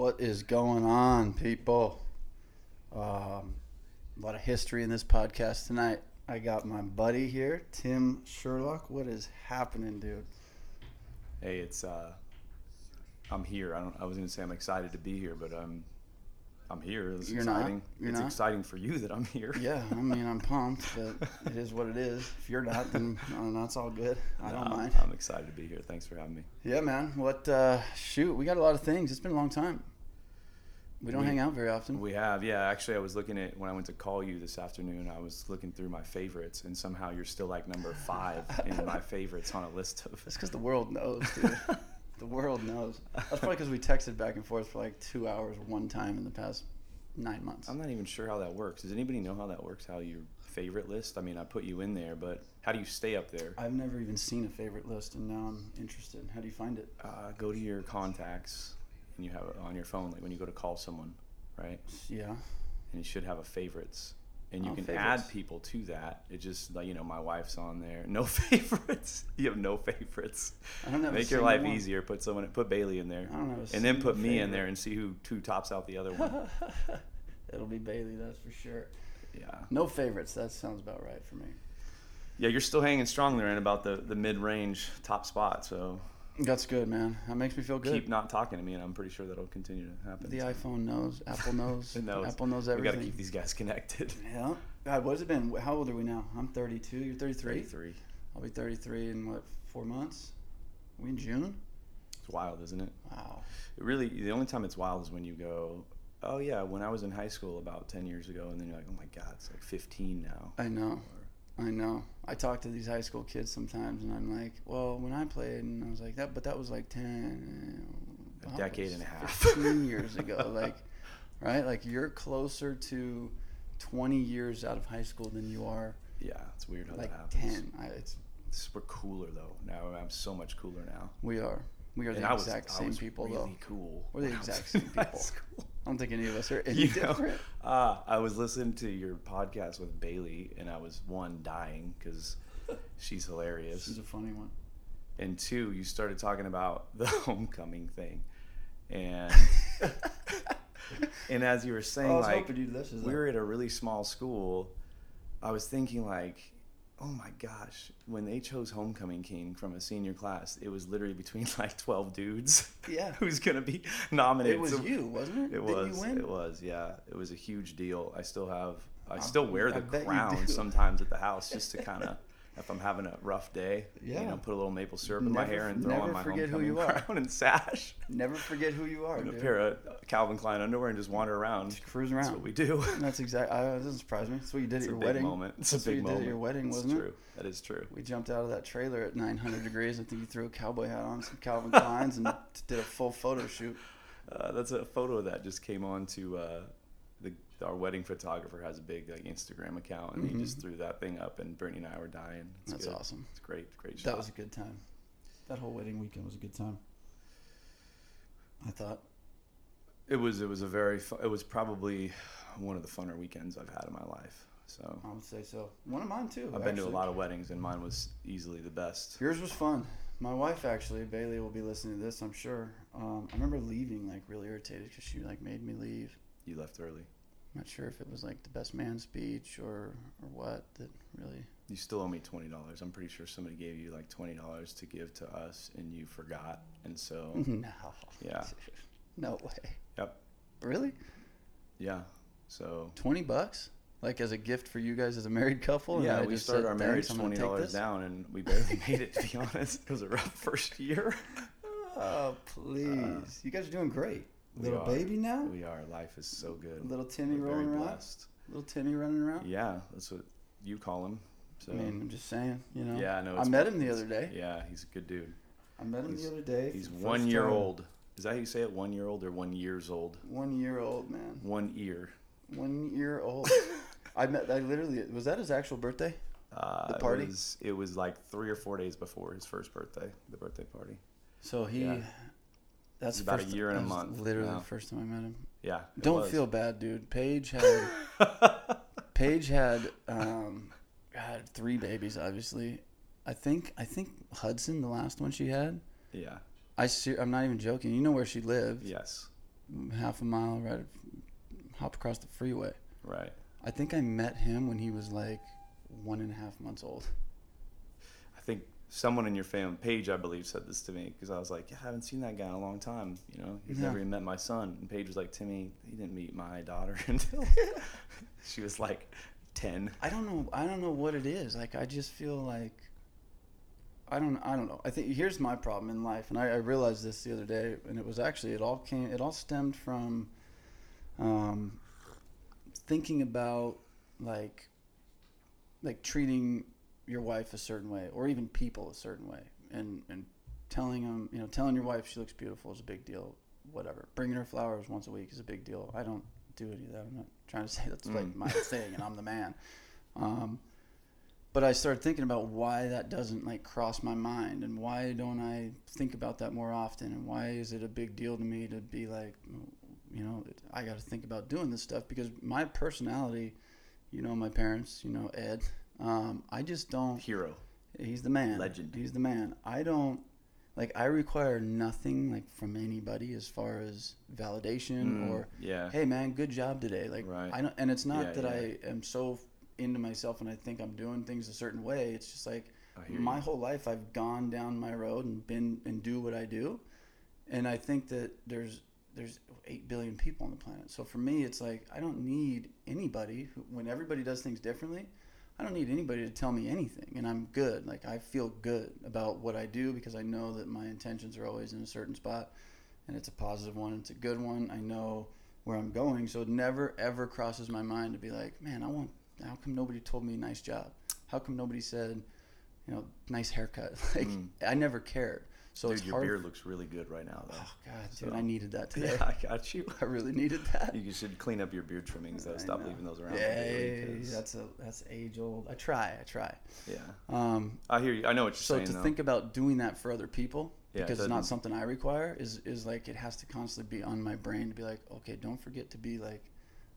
What is going on, people? Um, a lot of history in this podcast tonight. I got my buddy here, Tim Sherlock. What is happening, dude? Hey, it's uh, I'm here. I don't. I was gonna say I'm excited to be here, but I'm, I'm here. It's You're not? exciting. You're it's not? exciting for you that I'm here. Yeah, I mean, I'm pumped, but it is what it is. If you're not, then don't it's all good. I don't No, mind. I'm excited to be here. Thanks for having me. Yeah, man. What? Uh, shoot, we got a lot of things. It's been a long time. We don't We- hang out very often. We have, yeah. Actually, I was looking at when I went to call you this afternoon. I was looking through my favorites, and somehow you're still like number five in my favorites on a list of. That's because the world knows, dude. the world knows. That's probably because we texted back and forth for like two hours one time in the past nine months. I'm not even sure how that works. Does anybody know how that works? How your favorite list? I mean, I put you in there, but how do you stay up there? I've never even seen a favorite list, and now I'm interested. How do you find it? uh, go to your contacts and you have it on your phone like when you go to call someone right Yeah. and you should have a favorites and you Oh, can favorites. add people to that it just like you know my wife's on there no favorites you have no favorites I don't have make your life one. easier put someone put bailey in there I don't have and then put me in there and see who who tops out the other one It'll be Bailey, that's for sure. yeah No favorites. That sounds about right for me. yeah you're still hanging strong there in about the the mid-range top spot so That's good, man. That makes me feel good. keep not talking to me and i'm pretty sure that'll continue to happen the so. iPhone knows. Apple knows. It knows. Apple knows everything. we got to keep these guys connected Yeah. God, what has it been? How old are we now? I'm 32. You're 33. 33 I'll be 33 in what? Four months? we in June? it's wild isn't it Wow. It really the only time it's wild is when you go oh yeah when i was in high school about 10 years ago and then you're like oh my god it's like 15 now I know. Or- I know. I talk to these high school kids sometimes, and I'm like, "Well, when I played, and I was like that, but that was like ten, A decade and a half. fifteen years ago." Like, right? Like you're closer to twenty years out of high school than you are yeah it's weird how like that happens ten. I, it's we're cooler though now i'm so much cooler now we are. We are And the I exact same people, really though. cool We're the when I was exact same people. I don't think any of us are any You know, different. uh, I was listening to your podcast with Bailey, and I was one dying because she's hilarious, This is a funny one. and two, you started talking about the homecoming thing, and and as you were saying, like hoping you'd listen to we were at a really small school. I was thinking like, oh my gosh, when they chose homecoming king from a senior class, it was literally between like twelve dudes. Yeah. who's gonna be nominated? It was So- you, wasn't it? It was. It was. Yeah, it was a huge deal. I still have. I still wear the crown sometimes at the house just to kind of. If I'm having a rough day, Yeah. you know, put a little maple syrup in my hair and throw on my forget who you are. crown and sash, Never forget who you are, and a pair of Calvin Klein underwear, and just wander around. Just cruise That's what we do. That's exactly. That doesn't surprise me. That's what you did It's at your wedding. moment. It's That's a what big moment. at your wedding, It's wasn't true. it? That is true. We jumped out of that trailer at 900 degrees. I think you threw a cowboy hat on, some Calvin Kleins, and did a full photo shoot. Uh, that's a photo that just came on to uh, our wedding photographer has a big like Instagram account, and he just Mhm. threw that thing up, and Brittany and I were dying. It's That's good. awesome. It's great, great shot. That was a good time. That whole wedding weekend was a good time. I thought. It was it was a very fu- it was probably one of the funner weekends I've had in my life. So I would say so. One of mine too. I've been to a lot of weddings and mine was easily the best. Yours was fun. My wife actually, Bailey, will be listening to this. I'm sure. Um, I remember leaving like really irritated because she like made me leave. You left early. I'm not sure if it was like the best man speech or or what that really. You still owe me twenty dollars. I'm pretty sure somebody gave you like twenty dollars to give to us and you forgot. And so No. Yeah. No way. Yep. Really? yeah. So Twenty bucks? Like as a gift for you guys as a married couple? Yeah, we just started our marriage "Thanks, I'm gonna twenty dollars down and we barely made it to be honest. It was a rough first year. Oh please! Uh, you guys are doing great. Little are. baby now. We are. Life is so good. Little Timmy We're rolling around. blessed. Little Timmy running around. Yeah, that's what you call him. So I mean, I'm just saying. You know. yeah, I know. I met him the other day. Yeah, he's a good dude. I met him He's- the other day. He's one year time. old. Is that how you say it? One year old or one years old? One year old man. One ear. One year old. I met. I literally was that his actual birthday. Uh, The party? It was, it was like three or four days before his first birthday, the birthday party. So he. Yeah. That's about a first- year and a month Literally the first time I met him. Yeah. Don't was. feel bad, dude. Paige had Paige had um, had three babies. Obviously, I think I think Hudson, the last one she had. Yeah. I I'm not even joking. You know where she lived. Yes. half a mile, right? Hop across the freeway. Right. I think I met him when he was like one and a half months old. Someone in your family, Paige, I believe, said this to me because I was like, yeah, I haven't seen that guy in a long time. You know, he's Yeah. never even met my son. And Paige was like, Timmy, he didn't meet my daughter until she was like ten. I don't know. I don't know what it is. Like I just feel like I don't. I don't know. I think here's my problem in life, and I, I realized this the other day, and it was actually it all came. It all stemmed from um, thinking about like like treating your wife a certain way, or even people a certain way, and and telling them, you know, telling your wife she looks beautiful is a big deal. Whatever. Bringing her flowers once a week is a big deal. I don't do any of that. I'm not trying to say that's like Mm. my thing, and I'm the man. Um, but I started thinking about why that doesn't like cross my mind, and why don't I think about that more often, and why is it a big deal to me to be like, you know, I got to think about doing this stuff because my personality, you know, my parents, you know, Ed, um, I just don't. Hero. He's the man. Legend. He's the man. I don't like. I require nothing like from anybody as far as validation Mm, or yeah. hey man, good job today. Like Right. I don't, and it's not Yeah, that yeah. I am so into myself and I think I'm doing things a certain way. It's just like my you. whole life I've gone down my road and been and do what I do, and I think that there's there's eight billion people on the planet. So for me, it's like I don't need anybody. Who, when everybody does things differently, I don't need anybody to tell me anything, and I'm good. Like I feel good about what I do because I know that my intentions are always in a certain spot, and it's a positive one. It's a good one. I know where I'm going, so it never ever crosses my mind to be like, man, I want. How come nobody told me nice job? How come nobody said, you know, nice haircut? Like Mm. I never cared. So Dude, it's your hard. beard looks really good right now, though. Oh God, dude, I needed that today. Yeah, I got you. I really needed that. You should clean up your beard trimmings though. I Stop know. leaving those around. Yeah, that's a that's age old. I try, I try. yeah. Um, I hear you. I know what you're so saying. So to though. think about doing that for other people Yeah, because it's not something I require is is like it has to constantly be on my brain to be like, okay, don't forget to be like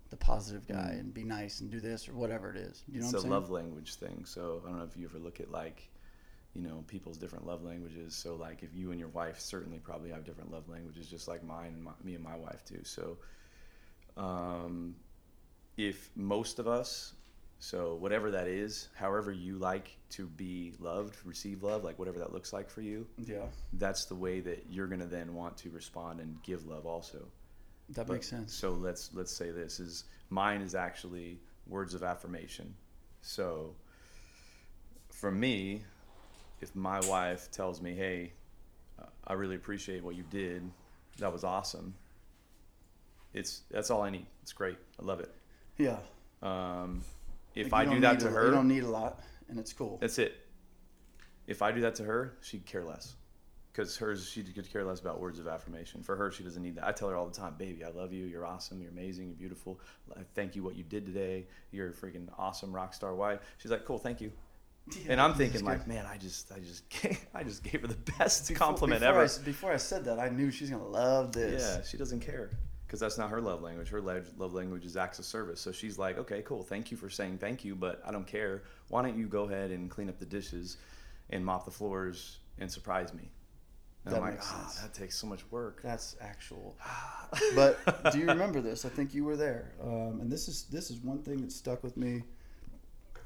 the positive guy Mm. and be nice and do this or whatever it is. You know it's what a saying? love language thing. So I don't know if you ever look at like, you know, people's different love languages. So like, if you and your wife certainly probably have different love languages, just like mine and my, me and my wife do. So, um, if most of us, so whatever that is, however you like to be loved, receive love, like whatever that looks like for you, Yeah, that's the way that you're gonna then want to respond and give love also. that But- makes sense. So let's let's say this is mine is actually words of affirmation. So for me, if my wife tells me, "Hey, uh, I really appreciate what you did. That was awesome." It's that's all I need. It's great. I love it. Yeah. Um, if Like, I do that to a- her, you don't need a lot, and it's cool. that's it. If I do that to her, she'd care less. Because hers, she could care less about words of affirmation. For her, she doesn't need that. I tell her all the time, baby, I love you. You're awesome. You're amazing. You're beautiful. I Thank you what you did today. You're a freaking awesome rock star wife. She's like, cool, thank you. And I'm thinking like, man, I just, I just, gave, I just gave her the best Before- compliment before ever. I before I said that, I knew she's gonna love this. Yeah, she doesn't care because that's not her love language. Her love language is acts of service. So she's like, okay, cool, thank you for saying thank you, but I don't care. Why don't you go ahead and clean up the dishes and mop the floors and surprise me? And That I'm makes ah, sense. that takes so much work. That's actual. but do you remember this? I think you were there, um, and this is this is one thing that stuck with me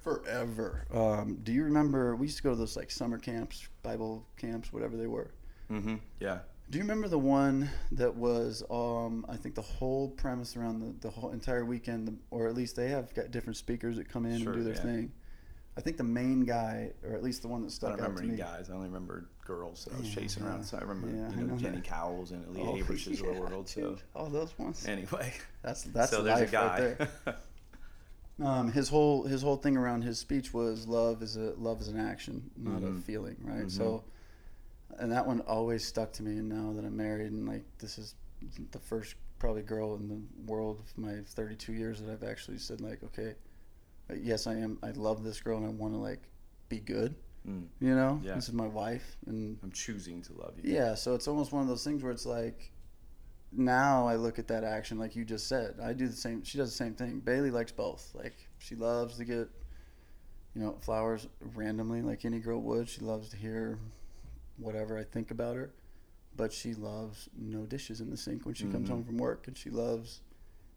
forever. Um, do you remember we used to go to those like summer camps, Bible camps, whatever they were? mm-hmm. Yeah. Do you remember the one that was? Um, I think the whole premise around the, the whole entire weekend, the, or at least they have got different speakers that come in Sure, and do their yeah. thing. I think the main guy, or at least the one that I stuck don't out remember to any me. guys. I only remember girls that I was Yeah, chasing around. So I remember, yeah, you know, know Jenny that. Cowles and Leah Oh, Abrish's of the world. So all those ones. anyway, That's that's so there's a right guy. there. Um, his whole his whole thing around his speech was love is a love is an action, not a Mhm. feeling, right? Mhm. So, and that one always stuck to me. And now that I'm married, and like this is the first probably girl in the world of my 32 years that I've actually said like, okay, uh, yes, I am. I love this girl, and I want to like be good. Mm, You know, Yeah. this is my wife, and I'm choosing to love you. yeah, so it's almost one of those things where it's like now I look at that action like you just said. I do the same she does the same thing. Bailey likes both. Like she loves to get you know, flowers randomly like any girl would. She loves to hear whatever I think about her. but she loves no dishes in the sink when she comes Mhm. home from work, and she loves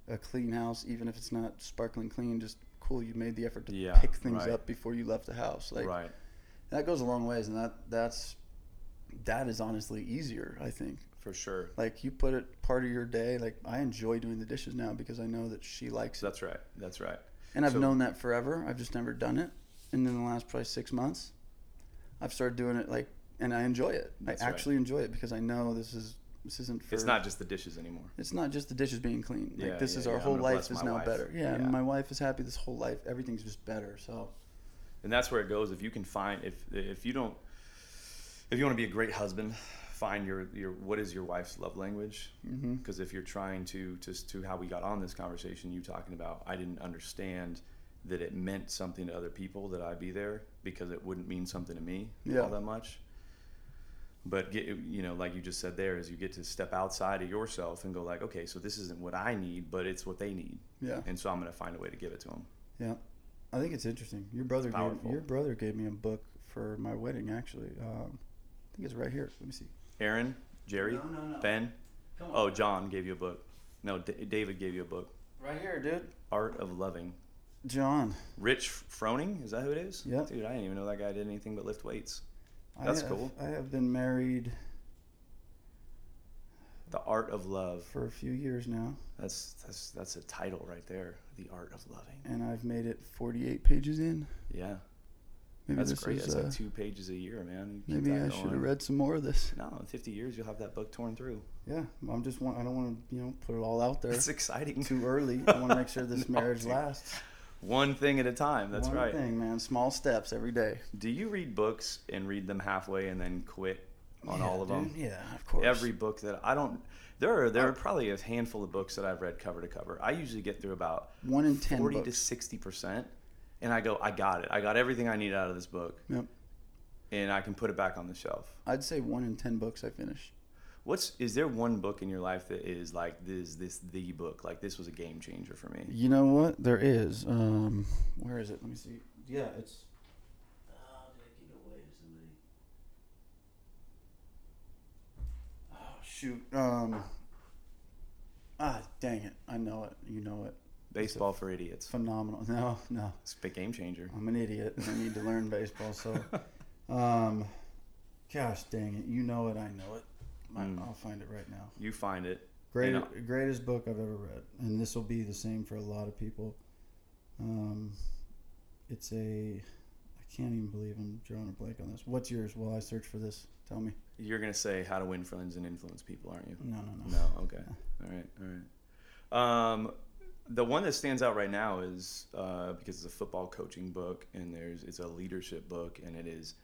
a clean house, even if it's not sparkling clean. Just cool, you made the effort to Yeah, pick things right. up before you left the house. Like right. that goes a long ways, and that that's that is honestly easier. I think. For sure. Like you put it part of your day. Like I enjoy doing the dishes now because I know that she likes it, That's right. That's right. and I've so- known that forever. I've just never done it, and in the last probably six months, I've started doing it. Like, and I enjoy it. I right. actually enjoy it because I know this is this isn't for. It's not just the dishes anymore. It's not just the dishes being clean. Like Yeah, this yeah, is our yeah. Whole life is now wife. better. Yeah, and Yeah. my wife is happy this whole life. Everything's just better. So and that's where it goes if you can find if if you don't if you want to be a great husband find your your what is your wife's love language because if you're trying to just to how we got on this conversation you talking about i didn't understand that it meant something to other people that i'd be there because it wouldn't mean something to me Yeah. all that much but get you know like you just said there is you get to step outside of yourself and go like okay so this isn't what i need but it's what they need yeah, and so i'm going to find a way to give it to them yeah. I think it's interesting. Your brother gave your brother gave me a book for my wedding. Actually, um, I think it's right here. Let me see. Aaron jerry No, no, no. ben Oh, John gave you a book. No, D- David gave you a book. right here, dude. Art of Loving. John. Rich Froning, is that who it is? Yeah. Dude, I didn't even know that guy did anything but lift weights. I That's have- cool. I have been married The Art of Love. for a few years now, That's that's that's a title right there. The Art of Loving. and I've made it 48 pages in. Yeah, Maybe that's great. is, That's uh, like two pages a year, man. Keep maybe I should have read some more of this. No, in 50 years you'll have that book torn through. Yeah, I'm just want. I don't want to, you know, put it all out there It's exciting. too early. I want to make sure this No, marriage dude. lasts. One thing at a time. That's One right. thing, man. Small steps every day. Do you read books and read them halfway and then quit on Yeah, all of them? Yeah, of course. Every book that I don't, there are there are probably a handful of books that I've read cover to cover. I usually get through about one in ten forty to sixty percent, and I go, I got it. I got everything I need out of this book, Yep. and I can put it back on the shelf. I'd say one in ten books I finish. What's is there one book in your life that is like this this the book like this was a game changer for me? You know what? There is. Um, where is it? Let me see. Yeah, it's. Oh, did I give it away to somebody? Oh shoot. Um. Ah, dang it! I know it. You know it. Baseball for idiots. Phenomenal. No, no. It's a big game changer. I'm an idiot and I need to learn baseball. So, um, gosh dang it, you know it, I know it. Mm. I'll find it right now. You find it. Great, greatest book I've ever read, and this will be the same for a lot of people. Um, it's a, I can't even believe I'm drawing a blank on this. What's yours? While I search for this, tell me. You're gonna say how to win friends and influence people, aren't you? No, no, no. No. Okay. All right. All right. Um, the one that stands out right now is uh, because it's a football coaching book, and there's it's a leadership book, and it is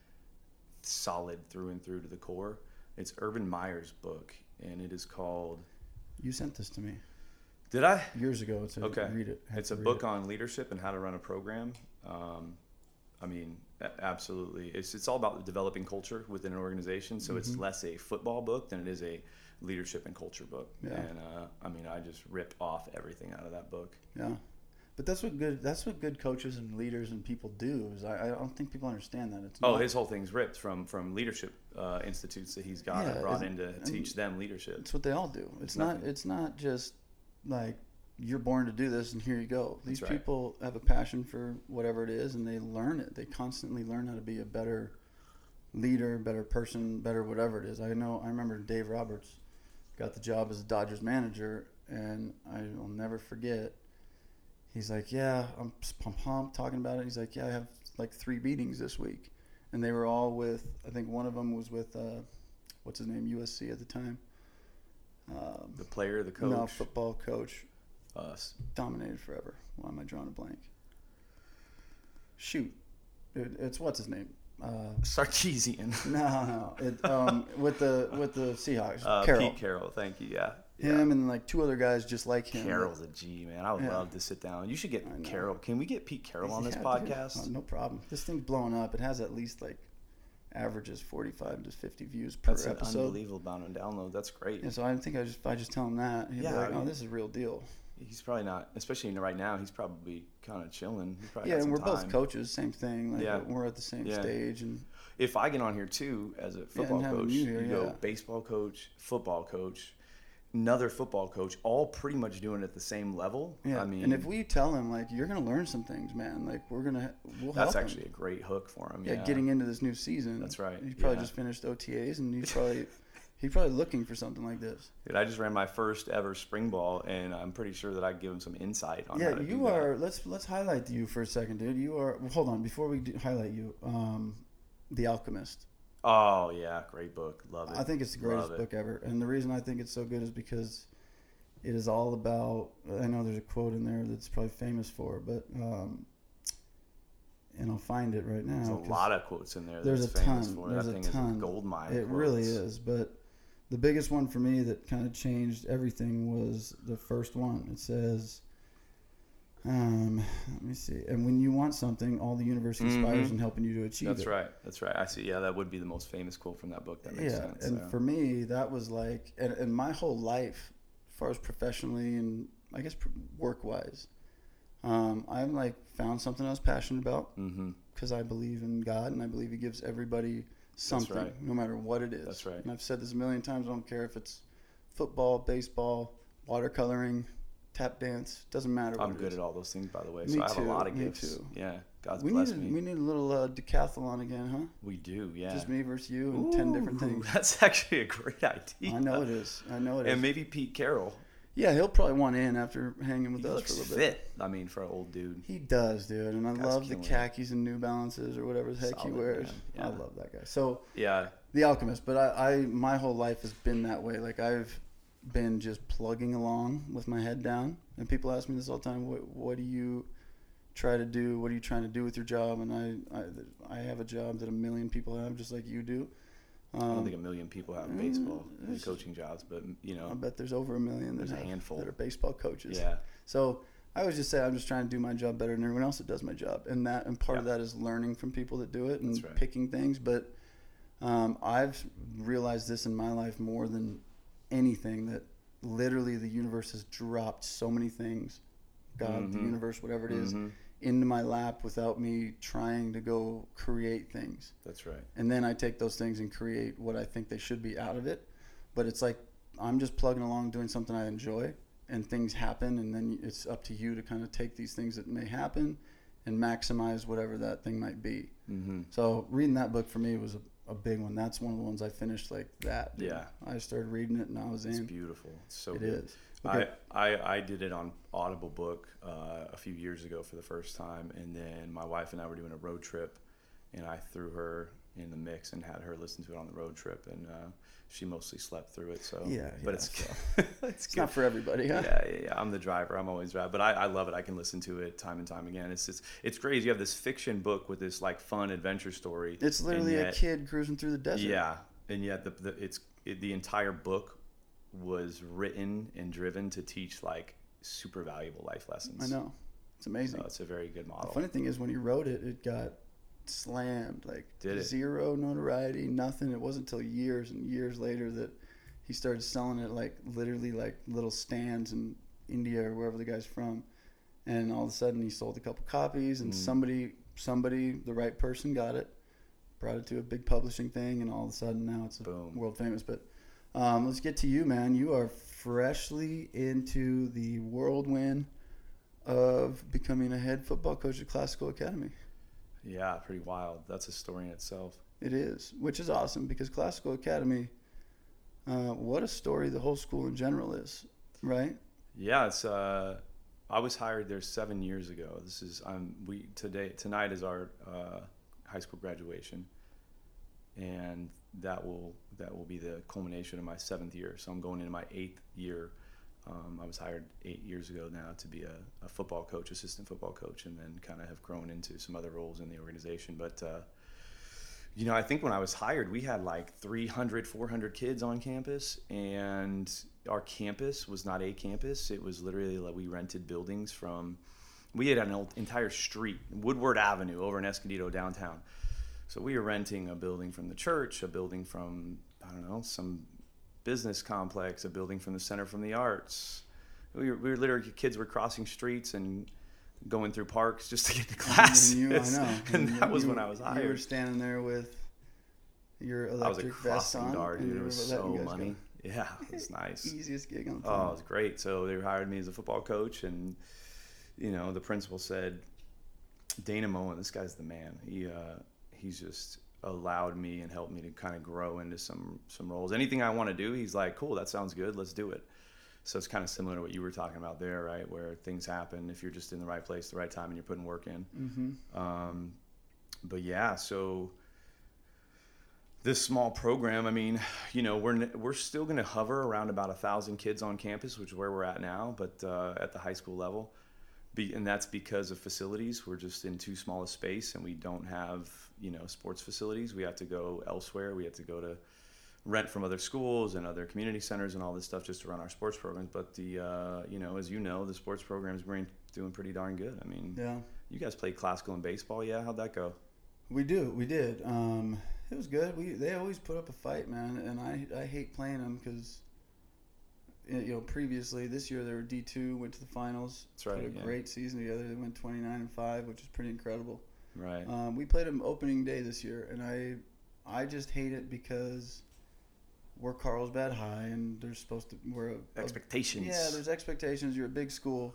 solid through and through to the core. It's Urban Meyer's book, and it is called. You sent this to me Did I? years ago to Okay. read it. It's a book it. on leadership and how to run a program. Um, I mean, absolutely. It's it's all about developing culture within an organization. So it's Mhm. less a football book than it is a leadership and culture book. Yeah. And uh, I mean, I just rip off everything out of that book. Yeah, but that's what good. That's what good coaches and leaders and people do. Is I, I don't think people understand that. It's Oh, not- his whole thing's ripped from from leadership uh, institutes that he's got Yeah, and brought in to teach them leadership. It's what they all do. It's, It's not. nothing. It's not just like you're born to do this and here you go. These right. people have a passion for whatever it is and they learn it. They constantly learn how to be a better leader, better person, better whatever it is. I know. I remember Dave Roberts got the job as a Dodgers manager, and I will never forget. He's like, "Yeah, I'm I'm pumped talking about it." He's like, "Yeah, I have like three meetings this week," and they were all with. I think one of them was with. Uh, what's his name? USC at the time. Um, The player, the coach, no, football coach us. dominated forever. Why am I drawing a blank? Shoot, it, it's what's his name? Uh, Sarkisian. no, no, it, um, with the with the Seahawks, Uh, Carroll. Pete Carroll. Thank you. Yeah. yeah. Him and like two other guys just like him. Carroll's a G, man. I would Yeah. love to sit down. You should get. Carroll. Can we get Pete Carroll on this Yeah, podcast? Oh, no problem. This thing's blowing up. It has at least like averages forty five to fifty views per That's an episode. unbelievable amount of download. That's great. And so I think I just I just tell him that, he'd Yeah, be like, I "Oh, this is a real deal." He's probably not, especially right now. He's probably kind of chilling. He's probably Yeah, and we're both coaches, same thing. Like Yeah. we're at the same Yeah. stage, and If I get on here too as a football having coach, you you, here, go baseball coach, football coach, another football coach, all pretty much doing it at the same level. yeah. I mean, and if we tell him like you're gonna learn some things, man, like we're gonna we'll that's help actually him. a great hook for him. yeah, Yeah, getting into this new season. That's right, He probably yeah. just finished OTAs, and he's probably he's probably looking for something like this. Dude, I just ran my first ever spring ball, and I'm pretty sure that I give him some insight on Yeah, you that. are. Let's let's highlight you for a second, dude. You are. Well, hold on, before we do highlight you, um, The Alchemist. Oh yeah, great book. Love it. I think it's the greatest Love it. book ever, and the reason I think it's so good is because it is all about. I know there's a quote in there that's probably famous for, but um, and I'll find it right now. There's a lot of quotes in there. there's that's a famous ton. For. There's that a thing ton. gold mine. It really is, but the biggest one for me that kind of changed everything was the first one. It says, um, let me see. And when you want something, all the universe inspires Mhm. in helping you to achieve That's it. right. That's right. I see. Yeah, that would be the most famous quote from that book. That makes yeah, sense. and yeah. for me, that was like, and, and my whole life, as far as professionally and I guess work wise, um, I've like found something I was passionate about mm-hmm. because I believe in God and I believe He gives everybody something, right. no matter what it is. That's right. And I've said this a million times. I don't care if it's football, baseball, watercoloring, tap dance. Doesn't matter. What I'm good at all those things, by the way. Me so I have too, a lot of me gifts. too. Yeah, God's We blessed need me. we need a little uh, decathlon again, huh? We do. Yeah. Just me versus you and ten different things. That's actually a great idea. I know it is. I know it is. And maybe Pete Carroll. Yeah, he'll probably want in after hanging with He us for a little bit. fit. I mean, for an old dude. He does, dude, and I Guy's love the killing it. khakis and New Balances or whatever the heck he wears. man. I love that guy. So Yeah. the Alchemist, but I, I my whole life has been that way. Like I've been just plugging along with my head down, and people ask me this all the time. What what do you try to do? What are you trying to do with your job? And I I, I have a job that a million people have, just like you do. I don't Um, think a million people have mm, baseball and coaching jobs, but you know, I bet there's over a million. There's a handful. that are baseball coaches. yeah, So I always just say I'm just trying to do my job better than everyone else that does my job, and that and part of that is learning from people that do it and right. picking things. But um, I've realized this in my life more than anything that literally the universe has dropped so many things, God, the Mhm. universe, whatever it is, Mhm. Into my lap without me trying to go create things that's right. and then I take those things and create what I think they should be out of it. But it's like I'm just plugging along doing something I enjoy, and things happen, and then it's up to you to kind of take these things that may happen and maximize whatever that thing might be. hmm So reading that book for me was a, a big one. That's one of the ones I finished like that. Yeah. I started reading it and I was It's in. It's beautiful. It's so It good. is. Okay. I, I, I did it on Audible Book uh, a few years ago for the first time, and then my wife and I were doing a road trip, and I threw her in the mix and had her listen to it on the road trip, and uh, she mostly slept through it. So Yeah, but yeah, it's so. it's, It's good. not for everybody, huh? Yeah, yeah, yeah. I'm the driver. I'm always driving, but I, I love it. I can listen to it time and time again. It's just, it's crazy. You have this fiction book with this like fun adventure story. It's literally a kid cruising through the desert. Yeah, and yet the, the it's it, the entire book was written and driven to teach like super valuable life lessons. I know. It's amazing. So it's a very good model. The funny thing is, when he wrote it, it got slammed. Like Did it? zero notoriety, nothing. It wasn't until years and years later that he started selling it like literally like little stands in India or wherever the guy's from. And all of a sudden, he sold a couple copies, and Mm. somebody, somebody, the right person got it, brought it to a big publishing thing, and all of a sudden now it's Boom. world famous. But um, let's get to you, man. You are freshly into the whirlwind of becoming a head football coach at Classical Academy. Yeah, pretty wild. That's a story in itself. It is, which is awesome because Classical Academy, uh, what a story the whole school in general is, right? Yeah, it's. Uh, I was hired there seven years ago. This is. I'm. We today tonight is our uh, high school graduation, and that will that will be the culmination of my seventh year. So I'm going into my eighth year. Um, I was hired eight years ago now to be a, a football coach, assistant football coach, and then kind of have grown into some other roles in the organization. But uh, you know, I think when I was hired, we had like 300, 400 kids on campus, and our campus was not a campus. It was literally like we rented buildings from, we had an entire street, Woodward Avenue over in Escondido downtown. So we were renting a building from the church, a building from, I don't know, some business complex, a building from the Center from the Arts. we were, we were literally kids were crossing streets and going through parks just to get to class. And you, I know. and that was you- when I was hired. You were standing there with your was electric vest crossing on. guard, and dude. It was so guys go. money. Yeah, it was nice. Easiest gig on the Oh, it was great. So they hired me as a football coach, and you know the principal said, Dana Moen, this guy's the man. He uh, he's just allowed me and helped me to kind of grow into some some roles. Anything I want to do, he's like, cool, that sounds good, let's do it. So it's kind of similar to what you were talking about there, right? Where things happen if you're just in the right place, the right time, and you're putting work in. Mm-hmm. Um, but yeah, so this small program, I mean, you know, we're we're still going to hover around about a thousand kids on campus, which is where we're at now, but uh, at the high school level, Be, and that's because of facilities. We're just in too small a space, and we don't have you know sports facilities. We had to go elsewhere. We had to go to rent from other schools and other community centers and all this stuff just to run our sports programs. But the uh, you know, as you know, the sports programs been doing pretty darn good. I mean, Yeah, you guys played classical and baseball, yeah? How'd that go? we do. We did. Um, it was good. We they always put up a fight, man, and I I hate playing them because. You know, previously this year they were D two, went to the finals. That's right, Put a yeah. great season together. They went twenty nine and five, which is pretty incredible. Right. Um, we played them opening day this year, and I, I just hate it because we're Carlsbad High, and there's supposed to we're a, a Expectations. yeah, there's expectations. You're a big school,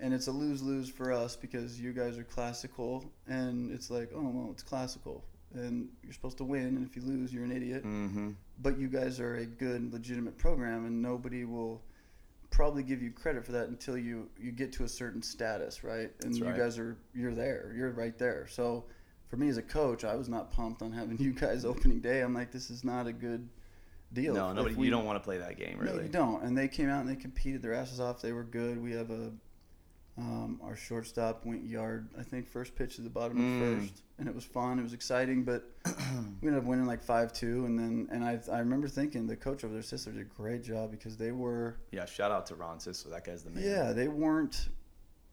and it's a lose lose for us because you guys are classical, and it's like, oh well, it's classical, and you're supposed to win, and if you lose, you're an idiot. Mm-hmm. But you guys are a good, legitimate program, and nobody will probably give you credit for that until you you get to a certain status, right? And That's you guys are you're there, you're right there. So for me as a coach, I was not pumped on having you guys opening day. I'm like, this is not a good deal. No, If nobody. we- you don't want to play that game, no, really. you don't. And they came out and they competed their asses off. They were good. We have a um, our shortstop went yard. I think first pitch to the bottom Mm. of first, and it was fun. It was exciting, but we ended up winning like five two. And then and I I remember thinking the coach over their sister did a great job because they were Yeah. Shout out to Ron Sissel. That guy's the man. yeah they weren't.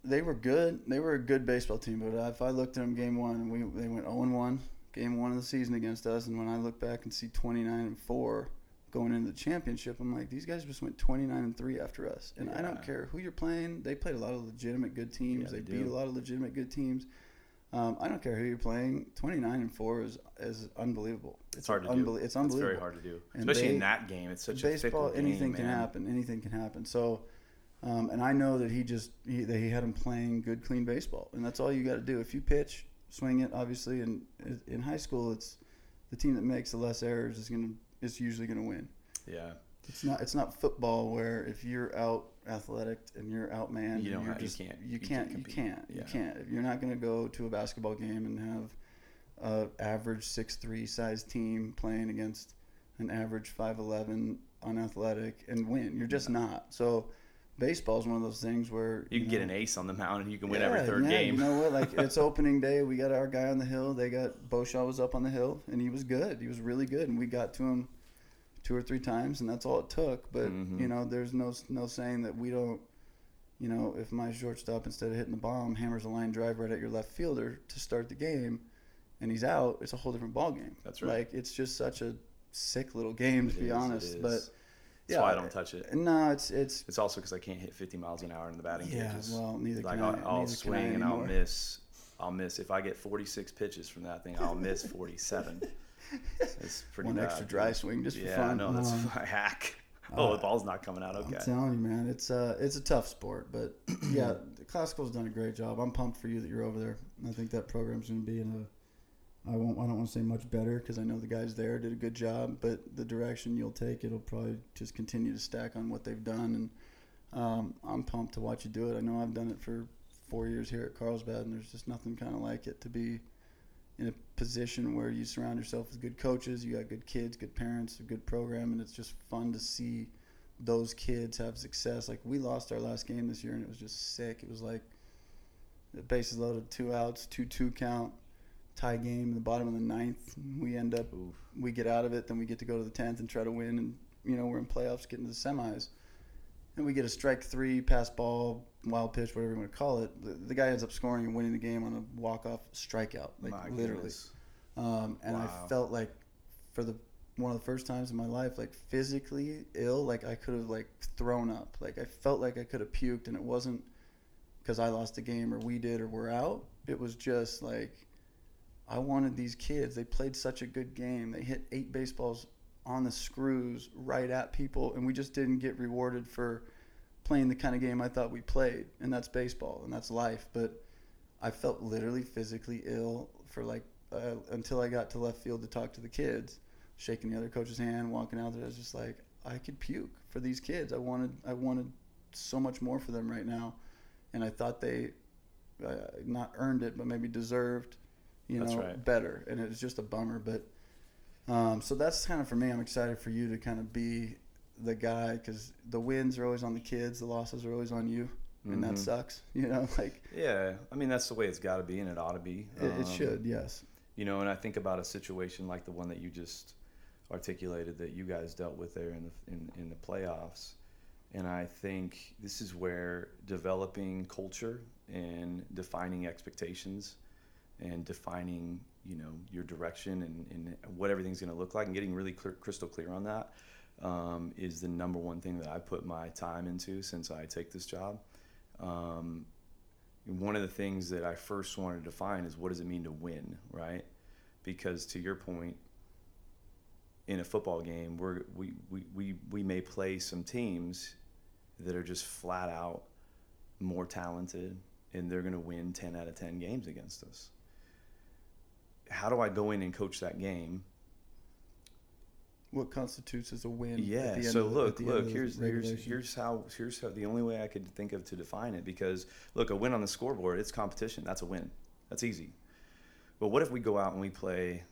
They were good. They were a good baseball team, but if I looked at them game one, we they went zero and one, game one of the season against us, and when I look back and see twenty nine and four going into the championship, I'm like, these guys just went 29 and three after us, and I don't care who you're playing. They played a lot of legitimate good teams. Yeah, they, they beat a lot of legitimate good teams. Um, I don't care who you're playing. 29 and four is is unbelievable. It's hard to do. It's It's unbelievable. very hard to do, And especially they- in that game. It's such a baseball. fickle game, anything can man. happen. Anything can happen. So. Um, and I know that he just he, that he had him playing good, clean baseball, and that's all you got to do. If you pitch, swing it. Obviously, and in high school, it's the team that makes the less errors is gonna is usually gonna win. Yeah. It's not. It's not football where if you're out athletic and you're out man, You don't you can't- You you can't. You can't. You can't. If you're not going to go to a basketball game and have a average six three size team playing against an average five eleven unathletic and win, you're just not. So, baseball is one of those things where You can get an ace on the mound and you can win yeah, every third yeah, game. You know what? Like it's opening day. We got our guy on the hill. They got Boshaw was up on the hill, and he was good. He was really good, and we got to him two or three times, and that's all it took. But Mhm. you know, there's no no saying that we don't. You know, if my shortstop instead of hitting the bomb hammers a line drive right at your left fielder to start the game, and he's out, it's a whole different ball game. That's right. Like it's just such a sick little game to It be is, honest. But That's yeah, why I don't touch it. no, it's it's It's also because I can't hit 50 miles an hour in the batting yeah. cages. Well, neither like can I'll, I. I'll neither I swing and I'll miss. I'll miss if I get 46 pitches from that thing. I'll miss 47. it's pretty One bad, extra dry swing just for yeah, fun. no, that's Um, my hack. Oh, uh, the ball's not coming out. Okay. I'm telling you, man, it's uh, it's a tough sport, but yeah, the classical's done a great job. I'm pumped for you that you're over there. I think that program's going to be in a. I won't. I don't want to say much better because I know the guys there did a good job, but the direction you'll take, it'll probably just continue to stack on what they've done, and um, I'm pumped to watch you do it. I know I've done it for four years here at Carlsbad, and there's just nothing kind of like it to be in a position where you surround yourself with good coaches, you got good kids, good parents, a good program, and it's just fun to see those kids have success. Like we lost our last game this year, and it was just sick. It was like the bases loaded, two outs, two two count, tie game in the bottom of the ninth. We end up Oof. we get out of it, then we get to go to the tenth and try to win, and you know we're in playoffs, getting to the semis, and we get a strike three, pass ball, wild pitch, whatever you want to call it. The, the guy ends up scoring and winning the game on a walk off strikeout, like My literally. Um, and Wow. I felt like for the one of the first times in my life, like physically ill. Like I could have like thrown up. Like I felt like I could have puked, and it wasn't because I lost the game or we did or we're out. It was just like I wanted these kids. They played such a good game. They hit eight baseballs on the screws right at people, and we just didn't get rewarded for playing the kind of game I thought we played, and that's baseball and that's life. But I felt literally physically ill for like uh, until I got to left field to talk to the kids, shaking the other coach's hand, walking out there. I was just like, I could puke for these kids. I wanted, I wanted so much more for them right now, and I thought they uh, not earned it, but maybe deserved, you know, right. better. And it was just a bummer, but. Um, so that's kind of for me. I'm excited for you to kind of be the guy because the wins are always on the kids, the losses are always on you, and that Mhm. sucks. You know, like Yeah, I mean that's the way it's got to be, and it ought to be. it, it Um, should. Yes. You know, and I think about a situation like the one that you just articulated that you guys dealt with there in the in, in the playoffs, and I think this is where developing culture and defining expectations and defining you know your direction and, and what everything's going to look like and getting really clear, crystal clear on that um, is the number one thing that I put my time into since I take this job. Um, one of the things that I first wanted to define is what does it mean to win, right? Because to your point, in a football game, we're, we, we, we, we may play some teams that are just flat out more talented and they're going to win 10 out of 10 games against us. How do I go in and coach that game What constitutes as a win? yeah. the end So of look, look. Here's here's here's how here's how the only way I could think of to define it because look, a win on the scoreboard, it's competition. That's a win. That's easy. But what if we go out and we play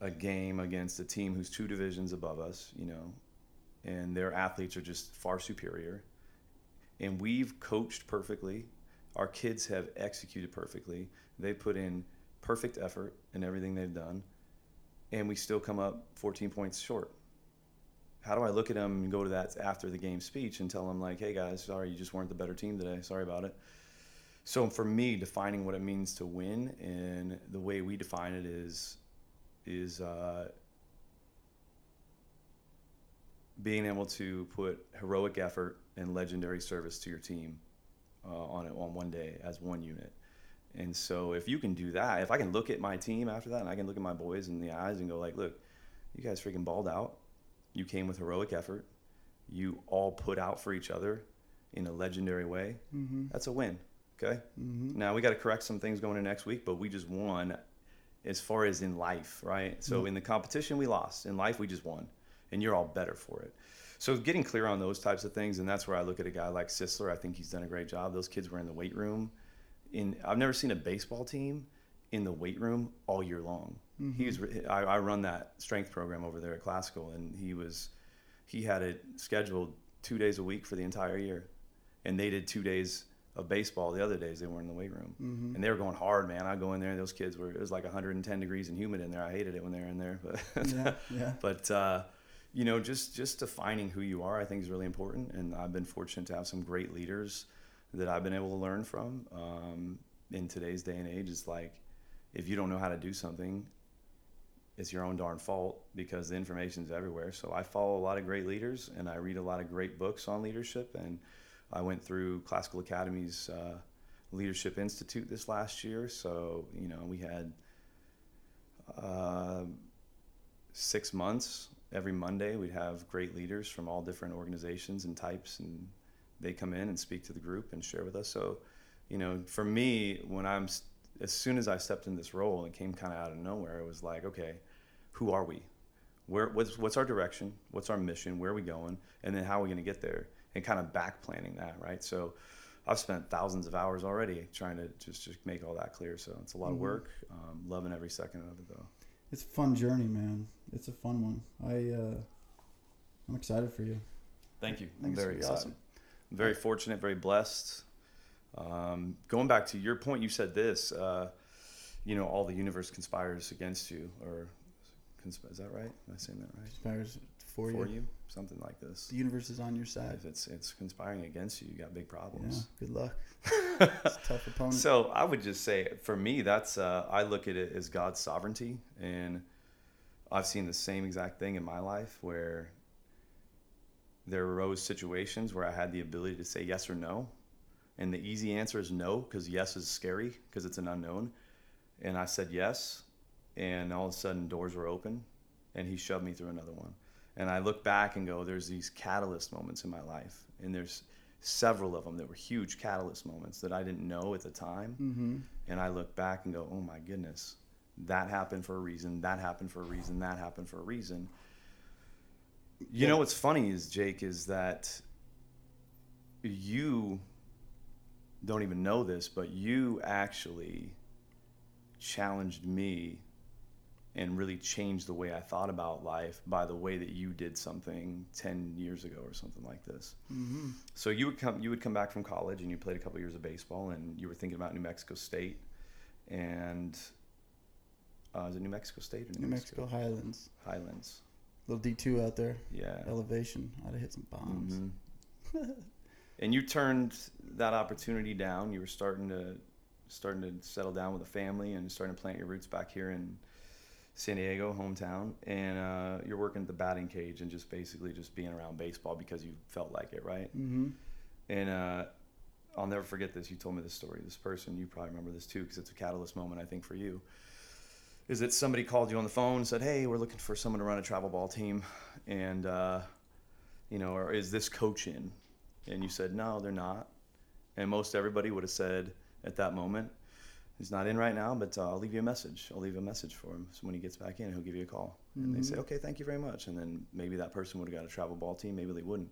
a game against a team who's two divisions above us, you know, and their athletes are just far superior, and we've coached perfectly, our kids have executed perfectly, they put in perfect effort in everything they've done, and we still come up 14 points short how do I look at them and go to that after the game speech and tell them like, hey guys, sorry, you just weren't the better team today. Sorry about it. So for me, defining what it means to win and the way we define it is is uh, being able to put heroic effort and legendary service to your team uh, on it on one day as one unit. And so if you can do that, if I can look at my team after that and I can look at my boys in the eyes and go like, look, you guys freaking balled out. You came with heroic effort. You all put out for each other in a legendary way. Mm-hmm. That's a win. Okay. Mm-hmm. Now we got to correct some things going into next week, but we just won as far as in life, right? So Mm. in the competition, we lost. In life, we just won, and you're all better for it. So getting clear on those types of things, and that's where I look at a guy like Sisler. I think he's done a great job. Those kids were in the weight room. In I've never seen a baseball team in the weight room all year long. He was. I, I run that strength program over there at Classical, and he was. He had it scheduled two days a week for the entire year, and they did two days of baseball. The other days they were in the weight room, Mm-hmm. and they were going hard, man. I go in there, those kids were. It was like 110 degrees and humid in there. I hated it when they were in there, but Yeah. Yeah. but uh, you know, just just defining who you are, I think is really important. And I've been fortunate to have some great leaders that I've been able to learn from. Um, in today's day and age, it's like if you don't know how to do something, it's your own darn fault because the information's everywhere. So I follow a lot of great leaders, and I read a lot of great books on leadership. And I went through Classical Academy's uh, Leadership Institute this last year. So you know, we had. Uh, six months every monday we'd have great leaders from all different organizations and types and they come in and speak to the group and share with us so you know for me when i'm as soon as i stepped in this role and came kind of out of nowhere it was like okay who are we where what's, what's our direction what's our mission where are we going and then how are we going to get there and kind of back planning that right so i've spent thousands of hours already trying to just, just make all that clear so it's a lot of Mhm. work um, loving every second of it though It's a fun journey, man. It's a fun one. I uh, I'm excited for you. Thank you. I'm very excited. awesome. I'm very fortunate, very blessed. Um, going back to your point, you said this. Uh, you know, all the universe conspires against you, or consp- is that right? Am I saying that right? Conspires for, For you. you, something like this. The universe is on your side. If it's it's conspiring against you, you got big Yeah. problems. Good luck. It's a tough opponent. So I would just say, for me, that's uh, I look at it as God's sovereignty, and I've seen the same exact thing in my life where there arose situations where I had the ability to say yes or no. And the easy answer is no, because yes is scary, because it's an unknown. And I said yes, and all of a sudden doors were open, and he shoved me through another one. And I look back and go, there's these catalyst moments in my life, and there's several of them that were huge catalyst moments that I didn't know at the time. Mm-hmm. And I look back and go, oh my goodness, that happened for a reason, that happened for a reason, that happened for a reason. You Yeah. know what's funny is, Jake, is that you don't even know this, but you actually challenged me and really changed the way I thought about life by the way that you did something 10 years ago or something like this. Mm-hmm. So you would come you would come back from college and you played a couple years of baseball and you were thinking about New Mexico State and uh, is it New Mexico State or New Mexico Highlands, Highlands? Little D two out there, Yeah. elevation. I'd have hit some bombs. Mhm. and you turned that opportunity down. You were starting to starting to settle down with a family and starting to plant your roots back here in San Diego, hometown, and uh, you're working at the batting cage and just basically just being around baseball because you felt like it, right? Mm-hmm. And uh, I'll never forget this. You told me this story. This person, you probably remember this too, because it's a catalyst moment, I think, for you. Is that somebody called you on the phone and said, "Hey, we're looking for someone to run a travel ball team, and uh, you know, or is this coach in?" And you said, "No, they're not." And most everybody would have said at that moment, "He's not in right now, but uh, I'll leave you a message. I'll leave a message for him. So when he gets back in, he'll give you a call." And they Mhm. say, "Okay, thank you very much." And then maybe that person would have got a travel ball team. Maybe they wouldn't.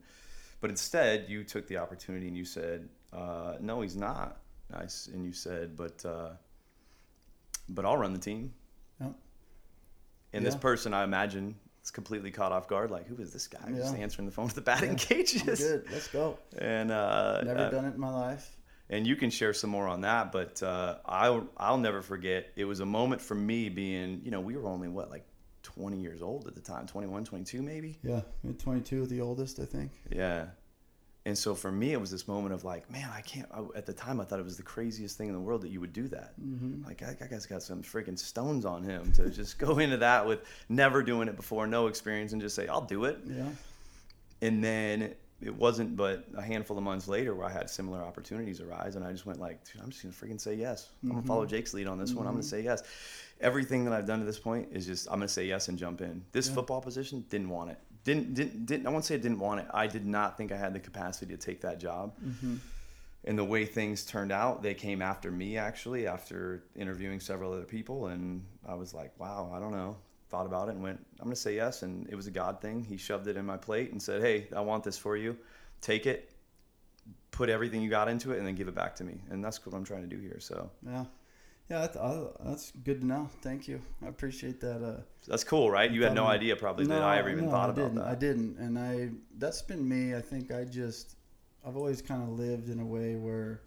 But instead, you took the opportunity and you said, uh, "No, he's not." Nice, and you said, "But, uh, but I'll run the team." And this person, I imagine, is completely caught off guard. Like, who is this guy just Yeah. answering the phone to the batting Yeah. cages? I'm good. Let's go. And uh, Never uh, done it in my life. and you can share some more on that. But uh, I'll I'll never forget. It was a moment for me being, you know, we were only what like 20 years old at the time, 21, 22 maybe. Yeah, 22 with the oldest, I think. Yeah. And so for me, it was this moment of like, man, I can't. I, at the time, I thought it was the craziest thing in the world that you would do that. Mm-hmm. Like, that guy's got some freaking stones on him to just go into that with never doing it before, no experience, and just say, I'll do it. Yeah. And then it wasn't but a handful of months later where I had similar opportunities arise, and I just went like, Dude, I'm just gonna freaking say yes. I'm gonna Mhm. follow Jake's lead on this one. I'm gonna Mhm. say yes. Everything that I've done to this point is just I'm gonna say yes and jump in. This Yeah. football position didn't want it. Didn't didn't didn't. I won't say I didn't want it. I did not think I had the capacity to take that job. Mm-hmm. And the way things turned out, they came after me actually after interviewing several other people, and I was like, wow, I don't know. Thought about it and went, I'm gonna say yes, and it was a God thing. He shoved it in my plate and said, hey, I want this for you. Take it, put everything you got into it, and then give it back to me. And that's what I'm trying to do here. So Yeah. Yeah, that's, uh, that's good to know. Thank you. I appreciate that. Uh, that's cool, right? You had no idea probably that I ever even no, thought I about didn't. I didn't, and I that's been me. I think I just I've always kind of lived in a way where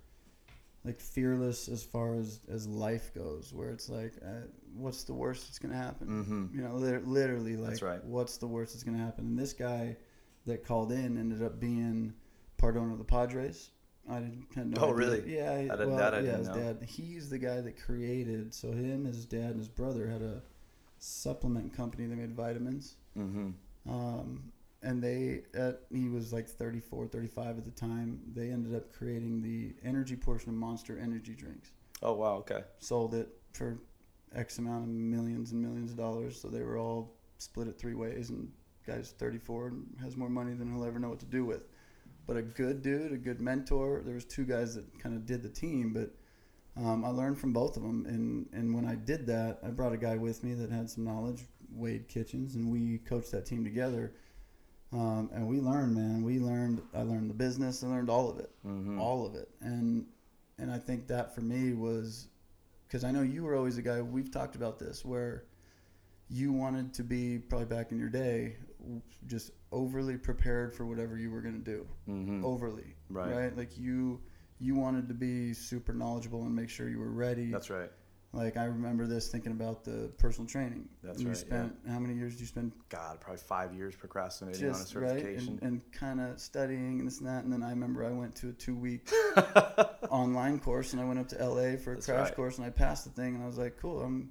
like fearless as far as as life goes, where it's like, uh, what's the worst that's gonna happen? Mm-hmm. You know, lit- literally like, That's right. what's the worst that's gonna happen? And this guy that called in ended up being part owner of the Padres. I didn't had no Oh, idea. really? Yeah, I didn't- well, that I yeah, his know. dad. He's the guy that created. So him, his dad, and his brother had a supplement company. They made vitamins. Mm-hmm. Um, and they, at, he was like 34, 35 at the time. They ended up creating the energy portion of Monster Energy drinks. Oh wow, okay. Sold it for X amount of millions and millions of dollars. So they were all split it three ways. And guy's 34 and has more money than he'll ever know what to do with. But a good dude, a good mentor. There was two guys that kind of did the team, but um, I learned from both of them. And and when I did that, I brought a guy with me that had some knowledge, Wade Kitchens, and we coached that team together. Um, and we learned, man. We learned. I learned the business. I learned all of it, Mm-hmm. all of it. And and I think that for me was because I know you were always a guy. We've talked about this where you wanted to be probably back in your day, just overly prepared for whatever you were going to do. Mm-hmm. Overly, Right. right? Like you you wanted to be super knowledgeable and make sure you were ready. That's right. Like I remember this thinking about the personal training. That's you right, spent how many years did you spend God, probably five years procrastinating on a just right certification. and, and kind of studying and this and that and then i remember i went to a two week online course and i went up to la for a That's crash right. course and i passed the thing and i was like cool i'm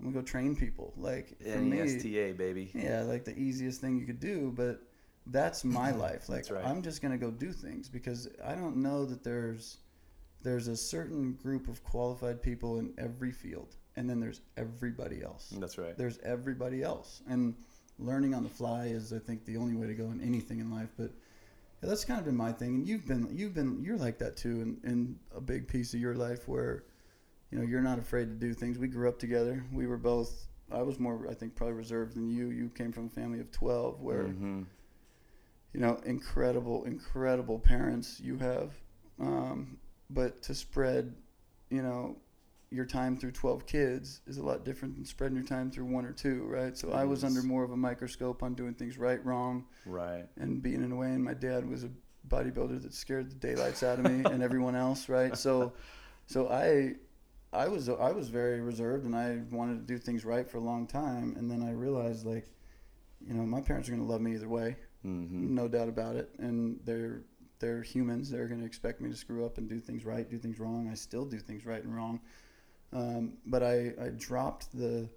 I'm gonna go train people. Like for N me, S T A baby. yeah, like the easiest thing you could do, but that's my life. Like right. I'm just gonna go do things because I don't know that there's there's a certain group of qualified people in every field, and then there's everybody else. That's right. There's everybody else, and learning on the fly is, I think, the only way to go in anything in life. But yeah, that's kind of been my thing, and you've been you've been you're like that too, in, in a big piece of your life where you know you're not afraid to do things. We grew up together. We were both. I was more, I think, probably reserved than you. You came from a family of twelve, where Mhm. you know, incredible, incredible parents you have. Um, but to spread, you know, your time through 12 kids is a lot different than spreading your time through one or two, right? So It I was under more of a microscope on doing things right, wrong, Right. and being in a way. And my dad was a bodybuilder that scared the daylights out of me and everyone else, right? So, so I, I was I was very reserved and I wanted to do things right for a long time. And then I realized like, you know, my parents are gonna love me either way hmm no doubt about it. And they're they're humans. They're going to expect me to screw up and do things right, do things wrong. I still do things right and wrong. Um, but I, I dropped the